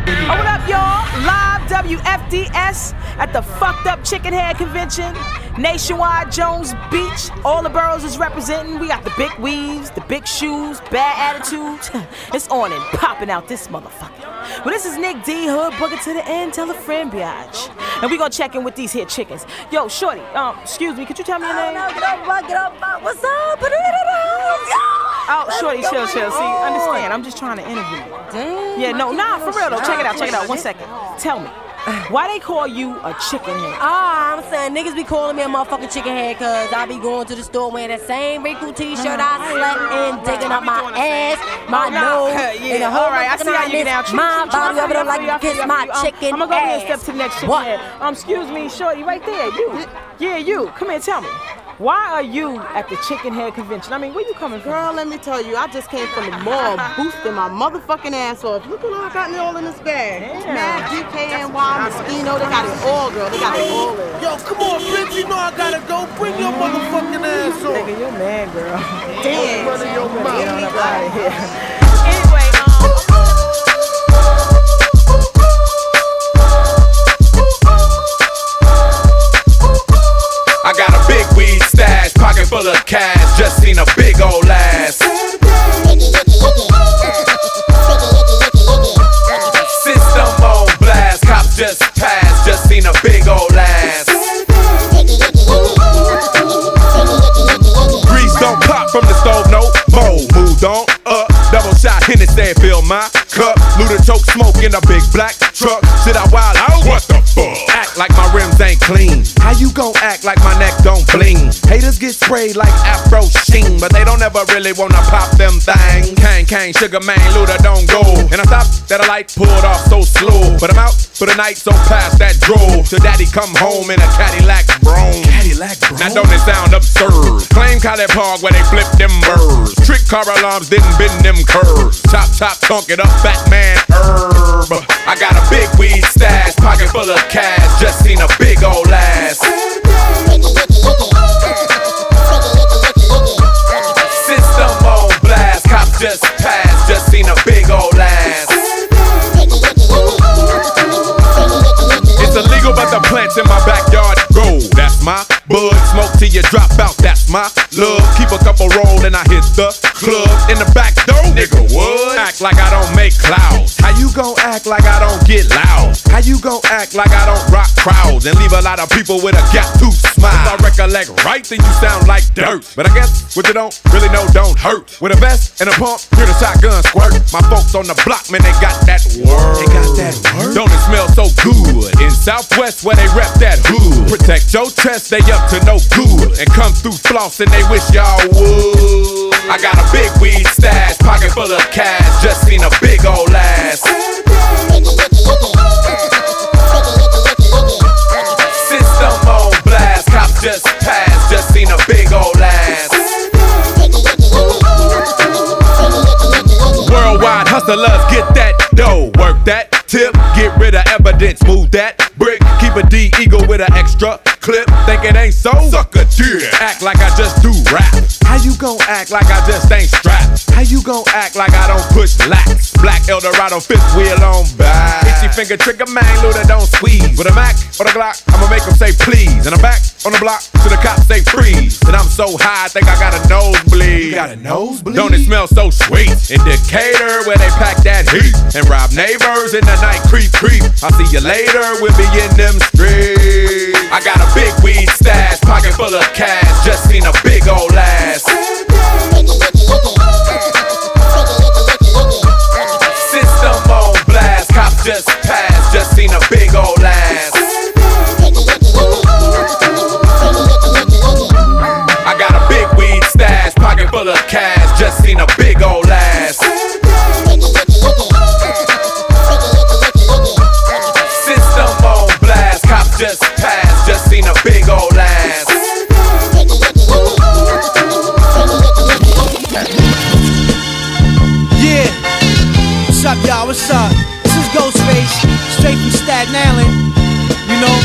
Oh, what up, y'all? Live WFDS at the Fucked Up Chicken Head Convention. Nationwide, Jones Beach. All the boroughs is representing. We got the big weaves, the big shoes, bad attitudes. it's on and popping out this motherfucker. Well, this is Nick D. Hood, booking to the end, tell a friend, biatch. And we gonna check in with these here chickens. Yo, Shorty, um, excuse me, could you tell me your name? No, get up, get up, what's up? Oh, Shorty, chill, chill. See, understand, I'm just trying to interview you. Damn. Yeah, no, nah, for real though. Check it out, check it out. One second. Tell me, why they call you a chicken head? Ah, I'm saying niggas be calling me a motherfucking chicken head cause I be going to the store wearing that same wrinkled t-shirt I slept in, digging up my ass, my nose, yeah, and the whole all right, I see how you get. My body over there like to kiss my chicken I'm gonna go here and step to the next chicken What? head. Um, excuse me, Shorty, right there, you. Yeah, you. Come here, tell me. Why are you at the Chicken Head Convention? I mean, where you coming from? Girl, let me tell you, I just came from the mall boosting my motherfucking ass off. Look what I got me all in this bag. Damn. Mad DKNY, Moschino, they got it all, girl. They got it all in. Yo, come on, bitch, you know I gotta go. Bring your motherfucking ass on. Nigga, you mad, girl. Damn. Running your Get on mouth. up out of here. full of cash. Just seen a big old Haters get sprayed like Afro Sheen, but they don't ever really wanna pop them things. Kang Kang, Sugar Man, Luda don't go. And I thought that a light pulled off so slow, but I'm out for the night, so past that drove. Till daddy come home in a Cadillac Brougham. Cadillac Brougham. Now don't it sound absurd? Claim College Park where they flip them birds. Trick car alarms didn't bend them curves. Top top tunk it up, fat man herb. I got a big weed stash, pocket full of cash. Just seen a big old ass. My bud. Smoke till you drop out. That's my love. Keep a couple roll and I hit the club in the back door, nigga would act like I don't make clouds. How you gon' act like I don't get loud? How you gon' act like I don't rock crowds and leave a lot of people with a gap tooth smile? If I recollect right, then you sound like dirt. But I guess what you don't really know don't hurt. With a vest and a pump, hear the shotgun squirt. My folks on the block, man, they got that word. They got that word. Don't it smell so good in Southwest where they rep that hood? Protect your chest, they up to no good and come through floss and they wish y'all would. I got a big weed stash, pocket full of cash. Just seen a big old ass. System on blast, cops just passed. Just seen a big old ass. Worldwide hustlers, get that dough, work that tip, get rid of evidence, move that brick, keep a D eagle with an extra clip. Think it ain't so? Suck a dick. Act like I just do rap. How you gon' act like I just ain't strapped? How you gon' act like I don't push lax? Black Eldorado fifth wheel on back. Itchy finger trigger man, Luda don't squeeze. With a Mac or a Glock, I'ma make them say please. And I'm back on the block to the cops say freeze. And I'm so high, I think I got a nosebleed. Got a nosebleed? Don't it smell so sweet? In Decatur, where they pack that heat. And rob neighbors in the night, creep, creep. I'll see you later, we'll be in them streets. I got a big weed stash, pocket full of cash. Just seen a big old ass. System on blast, cops just passed. Just seen a big old ass. I got a big weed stash, pocket full of cash. Just seen a big old ass. System on blast, cops just. Just seen a big old ass. Yeah. What's up, y'all? What's up? This is Ghostface, straight from Staten Island. You know,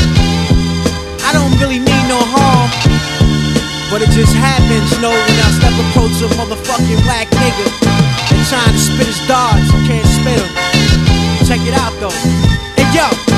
I don't really mean no harm, but it just happens, you know, when I step approach a motherfucking black nigga and trying to spit his darts, can't spit him. Check it out though. And yo,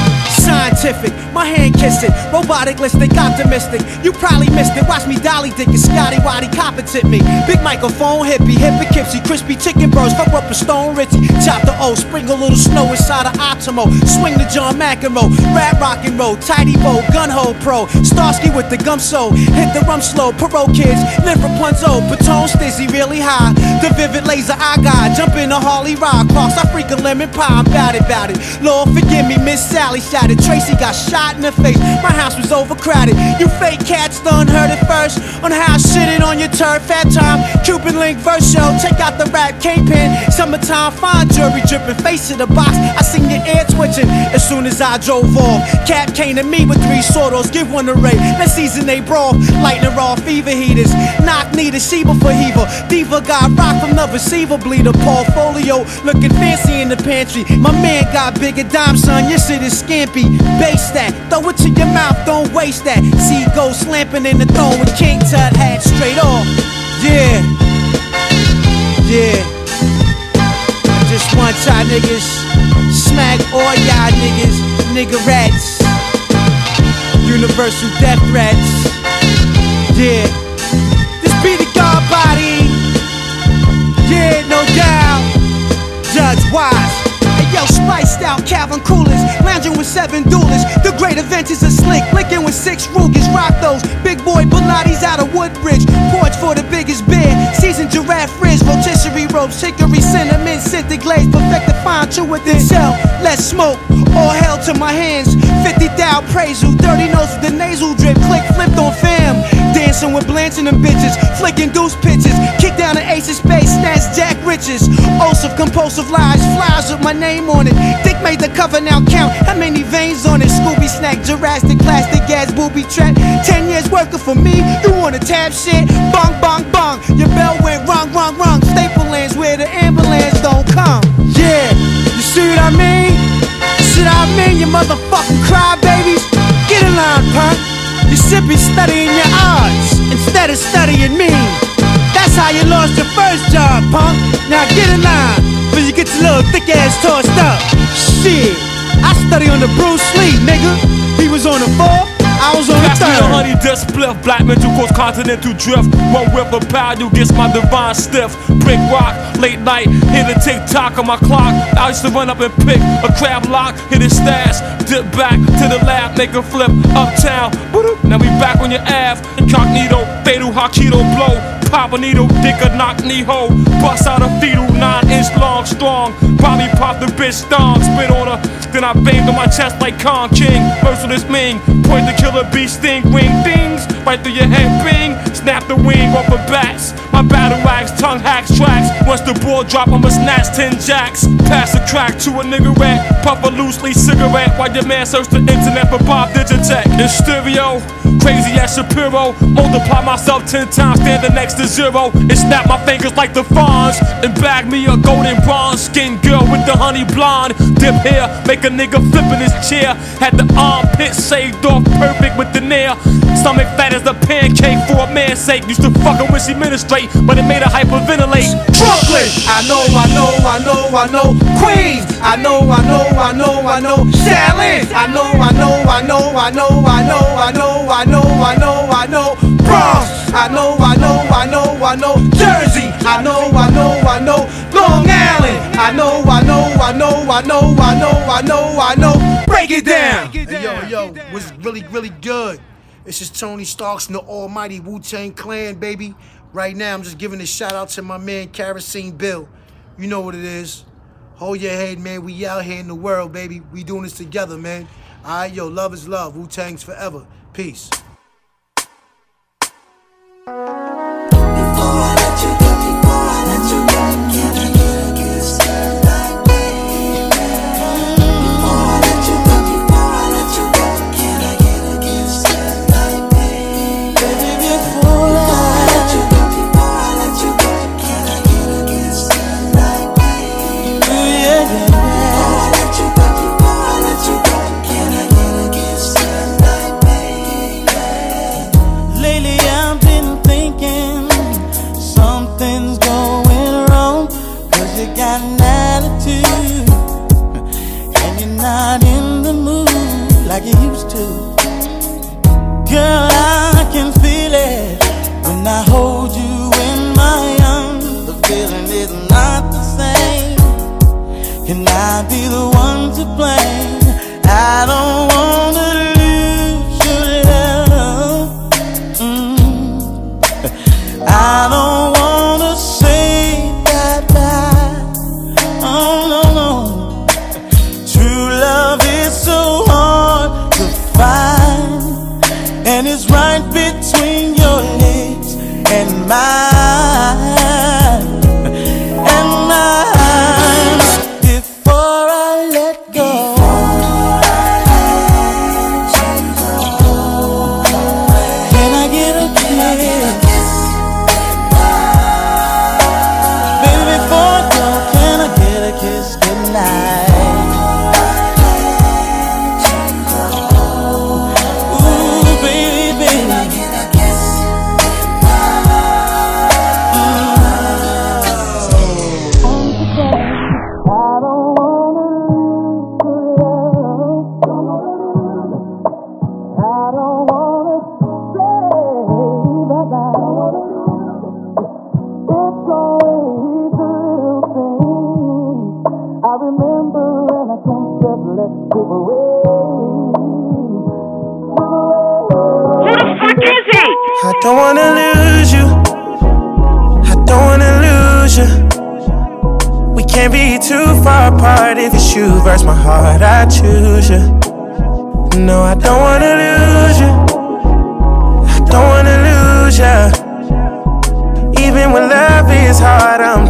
scientific, my hand kiss it, robotic, listic, optimistic. You probably missed it. Watch me dolly dick and Scotty Waddy competent me. Big microphone, hippie, hippie, kipsy, crispy chicken burst, fuck up a stone Richie. Chop the O, sprinkle a little snow inside of Optimo. Swing the John McEnroe, rap rock and roll, tidy bow, gun hole pro. Starsky with the gum so, hit the rum slow. Parole kids, live Rapunzel, Patone stizzy really high. The vivid laser I got, jump in a Harley ride, cross, I freak a lemon pie, I'm bout it, bout it. Lord forgive me, Miss Sally shouted. Tracy got shot in the face, my house was overcrowded. You fake cats done heard it first on how I shitted on your turf. Fat time, Cuban link verse show. Check out the rap K-Pen. Summertime fine jury dripping, face of the box. I seen your ear twitching as soon as I drove off. Cap came to me with three sortos, give one to Ray. Let's season they broth, lighting raw fever heaters. Knock need a Sheba for Heaver. Diva got rock from the receiver bleeder. Portfolio looking fancy in the pantry. My man got bigger dime, son. Your shit is scampy. Base that, throw it to your mouth, don't waste that. See go slamping in the throne with King Tut hat straight off. Yeah, yeah. Just want y'all niggas smack all y'all niggas, nigga rats. Universal death threats. Yeah. This be the God body. Yeah, no doubt. Judge Wise. Yo, spiced out Calvin Coolers, lounging with seven duelists. The great event is a slick, licking with six Rugers. Rock those big boy Pilates out of Woodbridge. Porch for the biggest beer. Seasoned giraffe frizz, rotisserie ropes, hickory cinnamon, scented glaze, perfect the fine true within cell. Let's smoke. All hell to my hands. 50 thou praise you. Dirty nose with the nasal drip. Click flipped on fam. Dancing with blanching them bitches. Flicking goose pitches. Kick down the ace of space. Snatch Jack Riches. Of compulsive lies. Flies with my name on it. Dick made the cover now count. How many veins on it? Scooby snack, Jurassic, plastic gas, booby trap. Ten years working for me. You wanna tap shit? Bong, bong, bong. Your bell went wrong, wrong, wrong. Staple lands where the ambulance don't come. Yeah, you see what I mean? What I mean, you motherfucking crybabies? Get in line, punk. You should be studying your odds instead of studying me. That's how you lost your first job, punk. Now get in line, before you get your little thick ass tossed up. Shit, I study on the Bruce Lee, nigga. He was on the floor, I was on the third. honey dust spliff, black mental cause continental drift. One whip of paddle gets my divine stiff. Brick rock, late night, hit a tick tock on my clock. I used to run up and pick a crab lock, hit his stash, dip back to the lab, make a flip uptown. Now we back on your ass, incognito, fatal Hakito blow. Pop a needle, dick a knock knee hole. Bust out a fetal, nine inch long, strong. Probably pop the bitch thong, spit on her. Then I banged on my chest like Kong King. Merciless Ming, point the killer bee sting, wing things. Right through your head, bing. Snap the wing off of bats. My battle axe, tongue hacks tracks. Once the ball drop, I'ma snatch 10 jacks. Pass a crack to a nigga rat. Puff a loosely cigarette while your man search the internet for Bob Digitech. In stereo, crazy as Shapiro. Multiply myself 10 times, standing next to zero. And snap my fingers like the fawns. And bag me a golden bronze skin girl with the honey blonde. Dip hair, make a nigga flip in his chair. Had the armpit shaved off perfect with the nail. Stomach fat as a pancake for a man's sake. Used to fuck her when she ministrate, but it made her hyperventilate. Brooklyn. I know, I know, I know, I know. Queens. I know, I know, I know, I know. Shaolin. I know, I know, I know, I know, I know, I know, I know, I know, I know. Bronx. I know, I know, I know, I know. Jersey. I know, I know, I know. Long Island. I know, I know, I know, I know, I know, I know, I know. Break it down. Hey, yo, yo, was really, really good. This is Tony Starks and the almighty Wu Tang Clan, baby. Right now, I'm just giving a shout out to my man Kerosene Bill. You know what it is. Hold your head, man. We out here in the world, baby. We doing this together, man. All right, yo, love is love. Wu Tang's forever. Peace. Música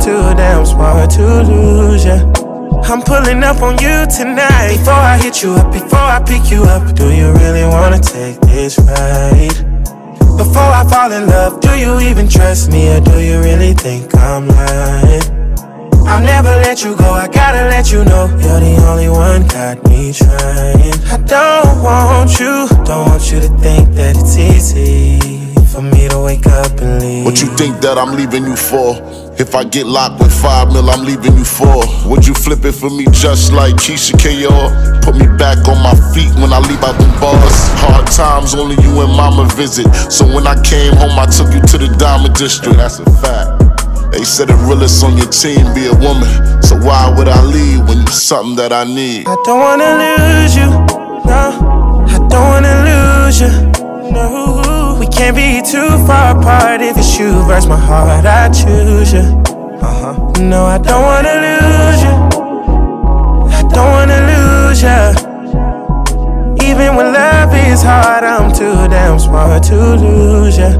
too damn smart to lose you. I'm pulling up on you tonight. Before I hit you up, before I pick you up, do you really wanna take this ride? Before I fall in love, do you even trust me or do you really think I'm lying? I'll never let you go, I gotta let you know You're the only one got me trying I don't want you, don't want you to think that it's easy For me to wake up and leave What you think that I'm leaving you for? If I get locked with five mil, I'm leaving you for. Would you flip it for me just like Keisha KO? Put me back on my feet when I leave out them bars. Hard times only you and mama visit. So when I came home, I took you to the Diamond District. That's a fact. They said the realest on your team be a woman. So why would I leave when you're something that I need? I don't wanna lose you, no. I don't wanna lose you, no. Can't be too far apart if it's you versus my heart. I choose you. Uh huh. No, I don't wanna lose you. I don't wanna lose you. Even when love is hard, I'm too damn smart to lose you.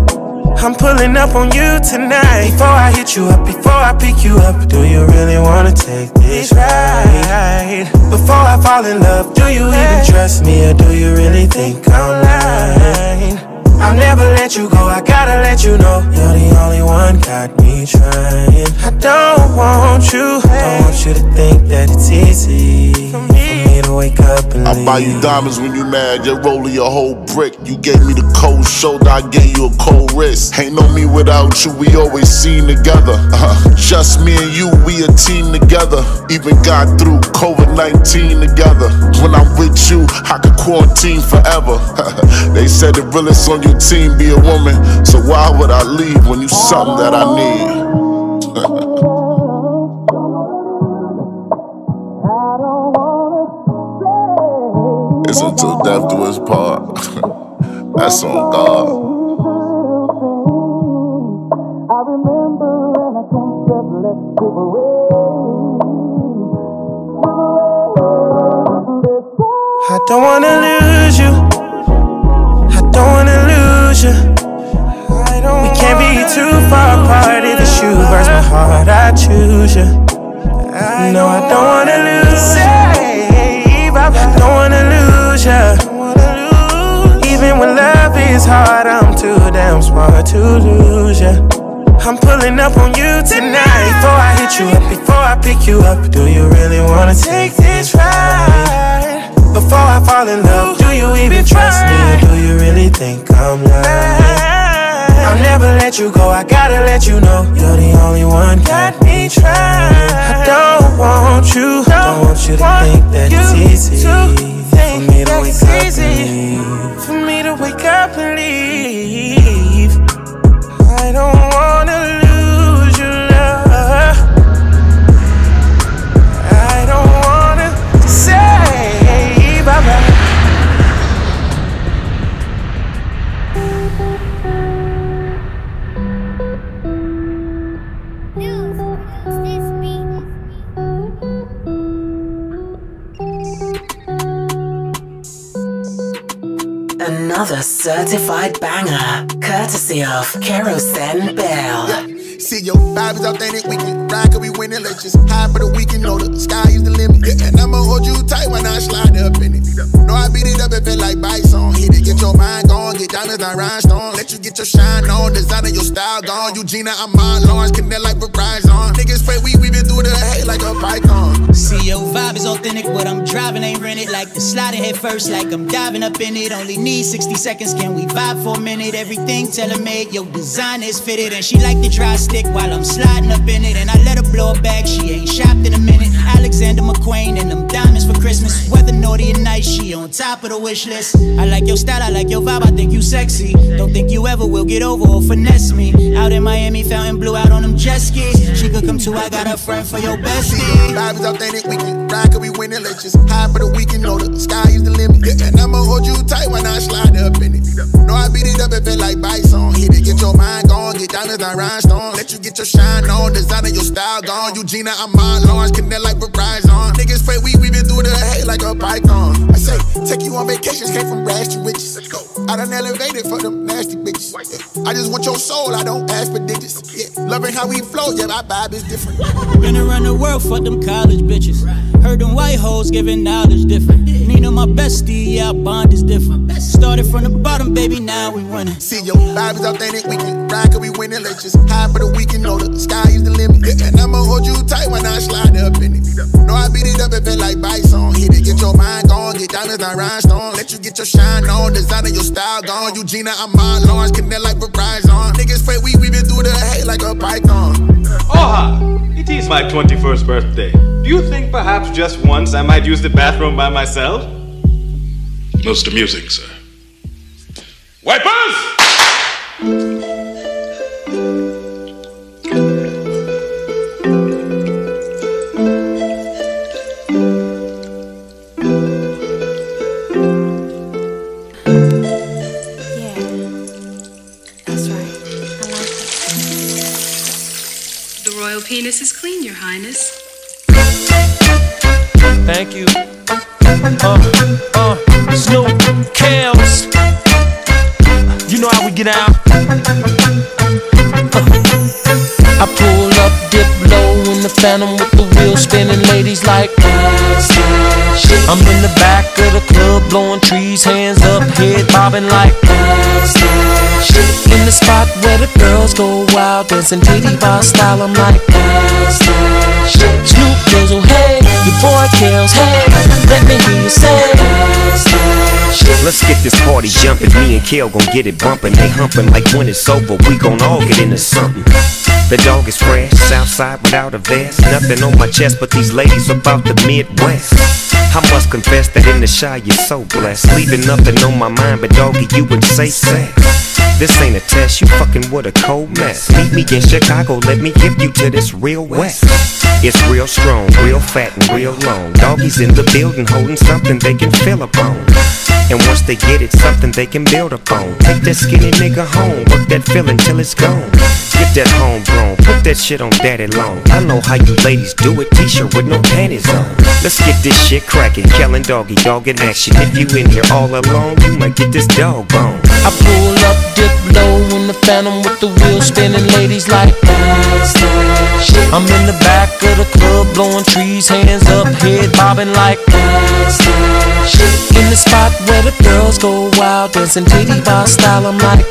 I'm pulling up on you tonight. Before I hit you up, before I pick you up, do you really wanna take this ride? Before I fall in love, do you even trust me or do you really think I'm lying? I'll never let you go, I gotta let you know. You're the only one got me trying. I don't want you, don't want you to think that it's easy For me. to wake up and I buy you diamonds when you mad, you're rolling your whole brick. You gave me the cold shoulder, I gave you a cold wrist. Ain't no me without you, we always seen together. Uh, Just me and you, we a team together. Even got through COVID-19 together. When I'm with you, I could quarantine forever. They said the realest on you 18 be a woman, so why would I leave when you something that I need? It's until death do us part. That's on God. I don't wanna lose you. Be too far apart if it's you versus my heart. I choose you. No, I don't wanna lose you. I don't wanna lose you. Even when love is hard, I'm too damn smart to lose you. I'm pulling up on you tonight. Before I hit you up, before I pick you up, do you really wanna take this ride? Before I fall in love, do you even trust me? Do you really think I'm lying? I'll never let you go, I gotta let you know You're the only one. Got me trying I don't want you, don't want you to think that it's easy For me to wake up and leave. For me to wake up and leave certified banger, courtesy of Kerosene Bill. See your vibe is authentic, we can ride, cause we winning. Let's just high for the weekend, know the sky is the limit. Yeah, and I'ma hold you tight when I slide up in it. Know I beat it up and feel like bison. Hit it, get your mind gone, get diamonds like rhinestone. Let you get your shine on, designer your style gone. Eugenia, I'm my Lawrence, connect like Verizon. Niggas fake, we weaving through the hay like a python. See your vibe is authentic, what I'm driving ain't rented. Like the sliding head first, like I'm diving up in it. Only need 60 seconds, can we vibe for a minute? Everything tell tailor made, your design is fitted, and she like the dry stick while I'm sliding up in it. And I let her blow her back, she ain't shopped in a minute. Alexander McQueen and them diamonds for Christmas. Weather naughty and nice, she on top of the wish list. I like your style, I like your vibe, I think you sexy. Don't think you ever will get over or finesse me. Out in Miami, Fontainebleau out on them jet skis. She could come too, I got a friend for your bestie. Vibe is authentic, we can ride, cause we winning. Let's just high for the weekend, know the sky is the limit. Yeah, and I'ma hold you tight when I slide up in it. Know I beat it up and feel like bison. Hit it, get your mind gone, get diamonds like rhinestone. Let you get your shine on, designer your style gone. Eugenia, I'm my Lawrence, connect like Verizon. Niggas fake, we weaving through the hay like a python. I say, take you on vacations, came from rags to riches. Let's go. I done elevated for them nasty bitches. Yeah. I just want your soul, I don't ask for digits. Yeah, loving how we flow, yeah, my vibe is different. Been around the world, fuck them college bitches. Heard them white hoes giving knowledge different. Nina, my bestie, yeah, our bond is different. Started from the bottom, baby, now we winning. See your vibe is authentic, we can ride, cause we winning. Let's just high for the weekend, know the sky is the limit. Yeah, and I'ma hold you tight when I slide up in it. Know I beat it up and feel like bison. Hit it, get your mind gone, get diamonds like rhinestone. Let you get your shine on, designer your style gone. Eugenia, I'm my Lawrence, connect like Verizon. Niggas fake, we weaving through the hay like a python. Oha! It is my 21st birthday. Do you think perhaps just once I might use the bathroom by myself? Most amusing, sir. Wipers! The royal is clean, Your Highness. Thank you. Uh, uh, Snoop, Kels. You know how we get out. I pull up, dip low in the phantom with the wheel spinning. Ladies like, I'm in the back of the club, blowing trees, hands up, head bobbing like, in spot where the girls go wild, dancing titty bar style. I'm like, Snoop goes, oh hey, your boy kills, hey, let me hear you say. Let's get this party jumping. Me and Kale gon' get it bumping. They humping like when it's over, we gon' all get into something. The dog is fresh, Southside without a vest. Nothing on my chest, but these ladies about the Midwest. I must confess that in the shy you're so blessed. Leaving nothing on my mind, but doggy, you would say sex. This ain't a test, you fucking with a cold mess. Meet me in Chicago, let me give you to this real west. It's real strong, real fat, and real long. Doggies in the building holding something they can feel upon. And once they get it, something they can build upon. Take that skinny nigga home, work that feeling till it's gone. Get that homegrown, put that shit on daddy long. I know how you ladies do it, t-shirt with no panties on. Let's get this shit cracking, Kellen doggy dog in action. If you in here all alone, you might get this dog bone. I pull up, dip low in the phantom with the wheel spinning. Ladies like, ooze. Shit. I'm in the back of the club, blowing trees, hands up, head bobbing like, in the spot where the girls go wild, dancing titty bar style. I'm like,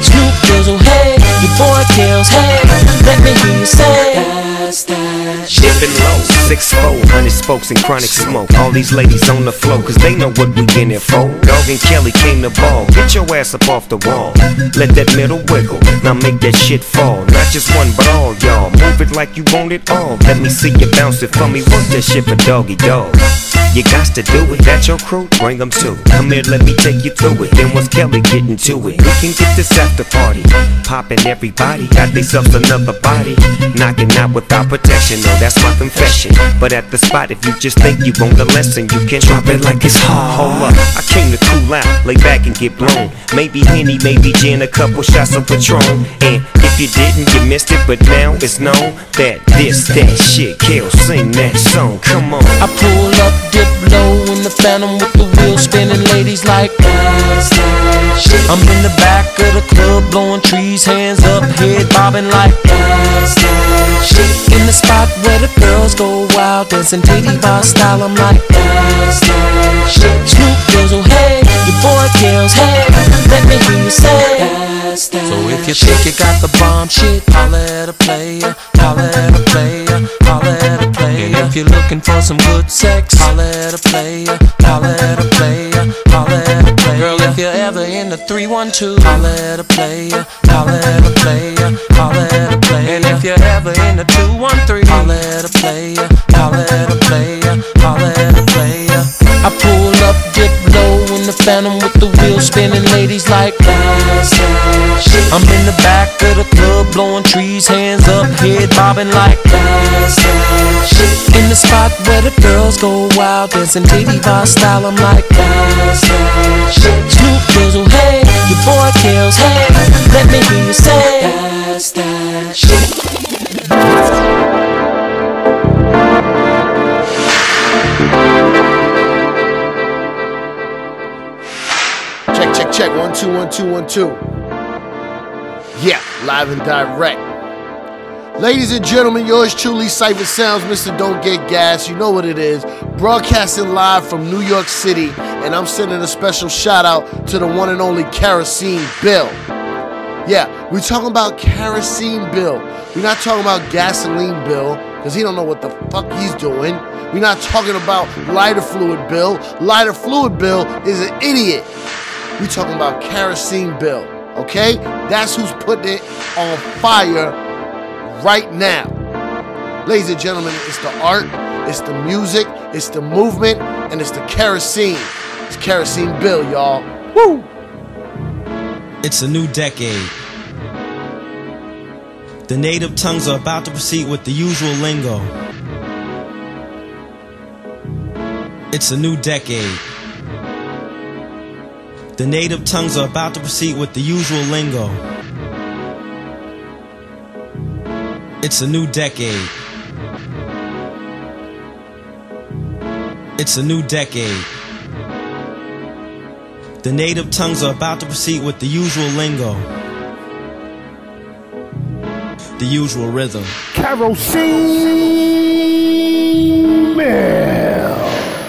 Snoop goes, oh hey, your boy kills, hey, let me hear you say. Dipping low, six four, hundred spokes and chronic smoke. All these ladies on the floor, cause they know what we in it for. Dog and Kelly came to ball. Get your ass up off the wall. Let that middle wiggle. Now make that shit fall. Not just one, but all y'all. Move it like you want it all. Let me see you bounce it for me. Work that shit for doggy dog. You got to do it. That's your crew. Bring them too. Come here, let me take you through it. Then what's Kelly getting to it? We can get this after party. Popping everybody. Got themselves another body. Knocking out without protection. No, that's my confession. But at the spot, if you just think you want the lesson, you can drop it like it's hard. Hold up, I came to cool out, lay back and get blown. Maybe Henny, maybe gin, a couple shots of Patron. And if you didn't, you missed it, but now it's known that this, that shit, Kill, sing that song. Come on. I pull up, dip low in the phantom with the wheel spinning. Ladies like, I'm in the back of the club, blowing trees, hands bobbing like, in the spot where the girls go wild, dancing titty bar style. I'm like, Snoop goes, oh hey, your boy kills, hey, let me hear you say. So if you think you got the bomb shit, holla at a player, holla at a player, holla at a player. And if you're looking for some good sex, holla at a player, holla at a player, holla at a player. Girl, if you're ever in the 312, holla at a player, holla at a player, holla at a player. And if you're ever in the 213, holla at a player, holla at a player, holla at a player. In the phantom with the wheel spinning. Ladies like, I'm in the back of the club, blowing trees, hands up, head bobbing like, in the spot where the girls go wild, dancing titty bar style. I'm like, Snoop goes, oh hey, your boy kills, hey, let me hear you say, that's that shit. Check. One, two, one, two, one, two. Yeah, live and direct. Ladies and gentlemen, yours truly, Cipha Sounds, Mr. Don't Get Gas. You know what it is. Broadcasting live from New York City, and I'm sending a special shout out to the one and only Kerosene Bill. Yeah, we're talking about Kerosene Bill. We're not talking about Gasoline Bill, because he don't know what the fuck he's doing. We're not talking about Lighter Fluid Bill. Lighter Fluid Bill is an idiot. We're talking about Kerosene Bill, okay? That's who's putting it on fire right now. Ladies and gentlemen, it's the art, it's the music, it's the movement, and it's the kerosene. It's Kerosene Bill, y'all. Woo! It's a new decade. The native tongues are about to proceed with the usual lingo. It's a new decade. The native tongues are about to proceed with the usual lingo. It's a new decade. It's a new decade. The native tongues are about to proceed with the usual lingo. The usual rhythm. Kerosene Mill.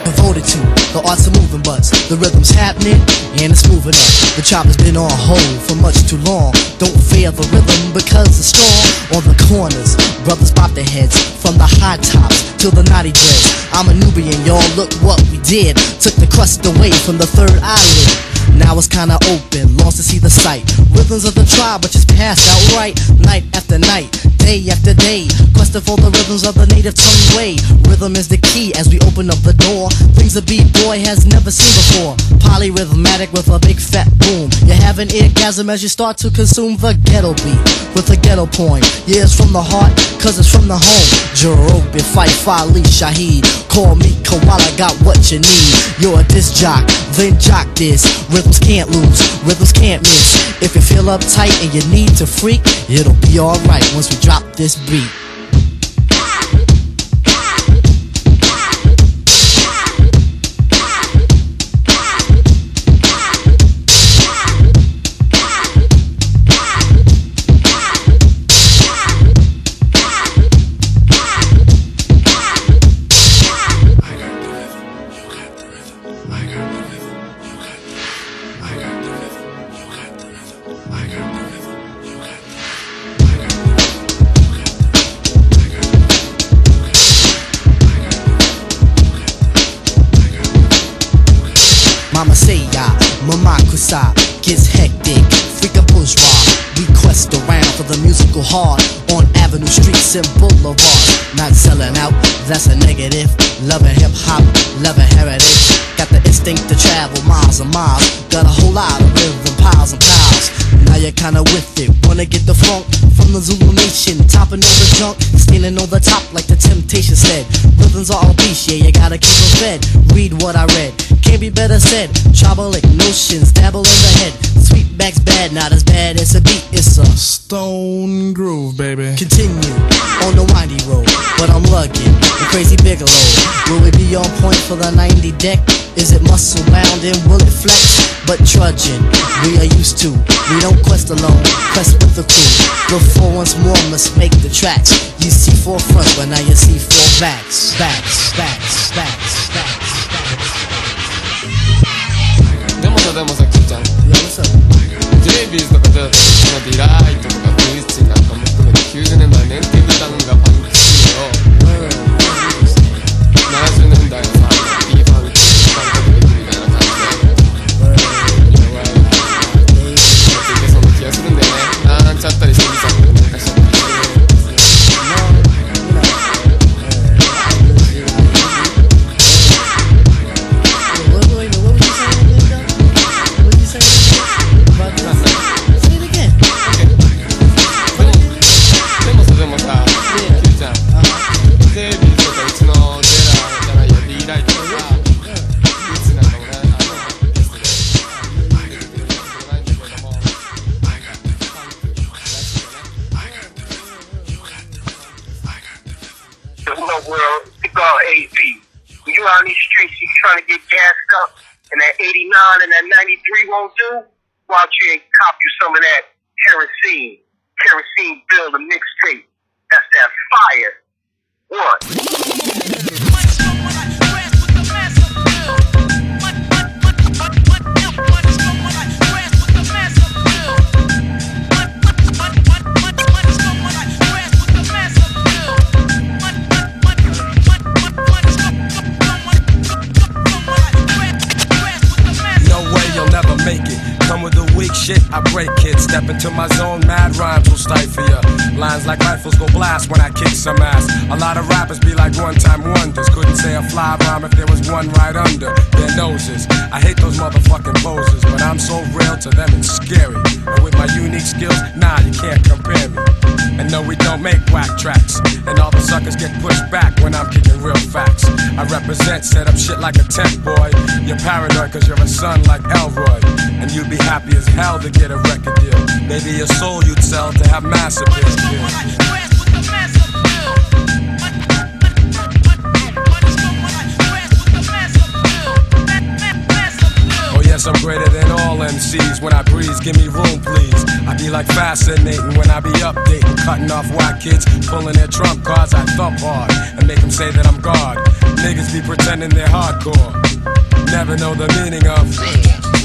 Devoted to the arts of moving butts. The rhythm's happening and it's moving up. The chopper's been on hold for much too long. Don't fear the rhythm because it's strong. On the corners, brothers bop their heads from the high tops to the naughty dreads. I'm a Nubian, y'all. Look what we did. Took the crust away from the third eyelid. Now it's kinda open, lost to see the sight. Rhythms of the tribe, but just passed out right. Night after night, day after day. Questing for the rhythms of the native tongue way. Rhythm is the key as we open up the door. Things a B-boy has never seen before. Polyrhythmatic with a big fat boom. You have an eargasm as you start to consume the ghetto beat with a ghetto poem. Yeah, it's from the heart, cause it's from the home. Jarobi, Phife, Ali, Shaheed. Call me Koala, got what you need. You're a disc jock, then jock this. Rhythms can't lose, rhythms can't miss. If you feel uptight and you need to freak, it'll be alright once we drop this beat. Kusa gets hectic. Freak a bourgeois. We quest around for the musical heart on Avenue Streets and Boulevards. Not selling out, that's a negative. Loving hip hop, loving heritage. Got the instinct to travel miles and miles. Got a whole lot of rhythm, piles and piles. Now you're kinda with it. Wanna get the funk from the Zulu Nation. Topping all the junk, standing on the top like the Temptation said. Rhythms are all beast, yeah, you gotta keep them fed. Read what I read, can't be better said. Tribalic notions, dabble in the head. Sweetback's bad, not as bad as a beat. It's a stone groove, baby. Continue on the windy road, but I'm lugging the crazy Bigelow. Will we be on point for the 90 deck? Is it muscle bound and will it flex? But trudging, we are used to. We don't quest alone, quest with the crew. Before once more must make the tracks. You see four front, but now you see four backs, backs, backs, backs, backs. でもさでもさキューちゃん JB's とかじゃあそのディライトとかブイッチなんかも含めて90年代ネンティブタウンがパンクしてよ70 AV. When you out in these streets, you trying to get gassed up, and that 89 and that 93 won't do. Why don't you cop you some of that kerosene? Kerosene Bill a mixtape. That's that fire. What? Come with the shit, I break it. Step into my zone, mad rhymes will stifle ya. Lines like rifles go blast when I kick some ass. A lot of rappers be like one time wonders. Couldn't say a fly rhyme if there was one right under their noses. I hate those motherfucking poses, but I'm so real to them it's scary. And with my unique skills, nah, you can't compare me. And no, we don't make whack tracks. And all the suckers get pushed back when I'm kicking real facts. I represent, set up shit like a tent boy. You're paranoid cause you're a son like Elroy. And you'd be happy as hell to get a record deal. Maybe your soul you'd sell to have massive appeal. Oh yes, I'm greater than all MCs. When I breeze, give me room, please. I be like fascinating when I be updating, cutting off white kids, pulling their trump cards. I thump hard and make them say that I'm God. Niggas be pretending they're hardcore, never know the meaning of.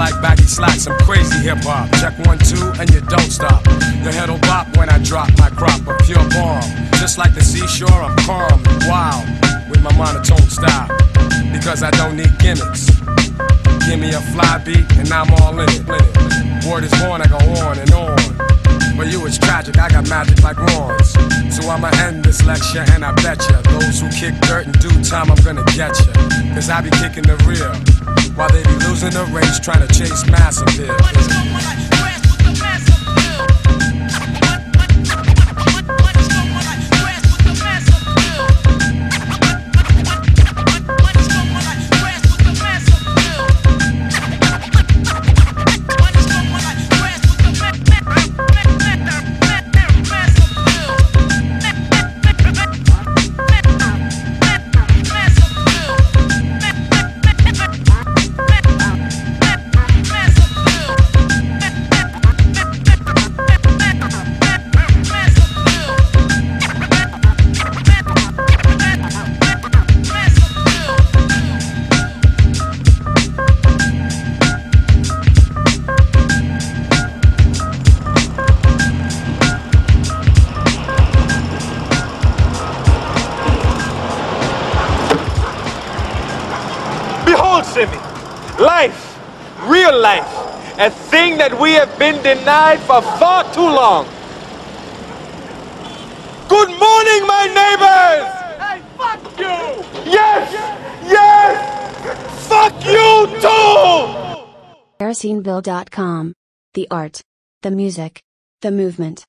Like baggy slacks, some crazy hip hop. Check one, two, and you don't stop. Your head'll bop when I drop my crop of pure bomb. Just like the seashore, I'm calm wild with my monotone style. Because I don't need gimmicks. Give me a fly beat, and I'm all in it. Word is born, I go on and on. For you it's tragic, I got magic like wands. So I'ma end this lecture and I bet ya Those who kick dirt in due time I'm gonna get ya Cause I be kicking the real While they be losing the race trying to chase mass appeal a thing that we have been denied for far too long. Good morning, my neighbors! Hey, fuck you! Yes! Yes! Fuck you too! Keroseneville.com. The art, the music, the movement.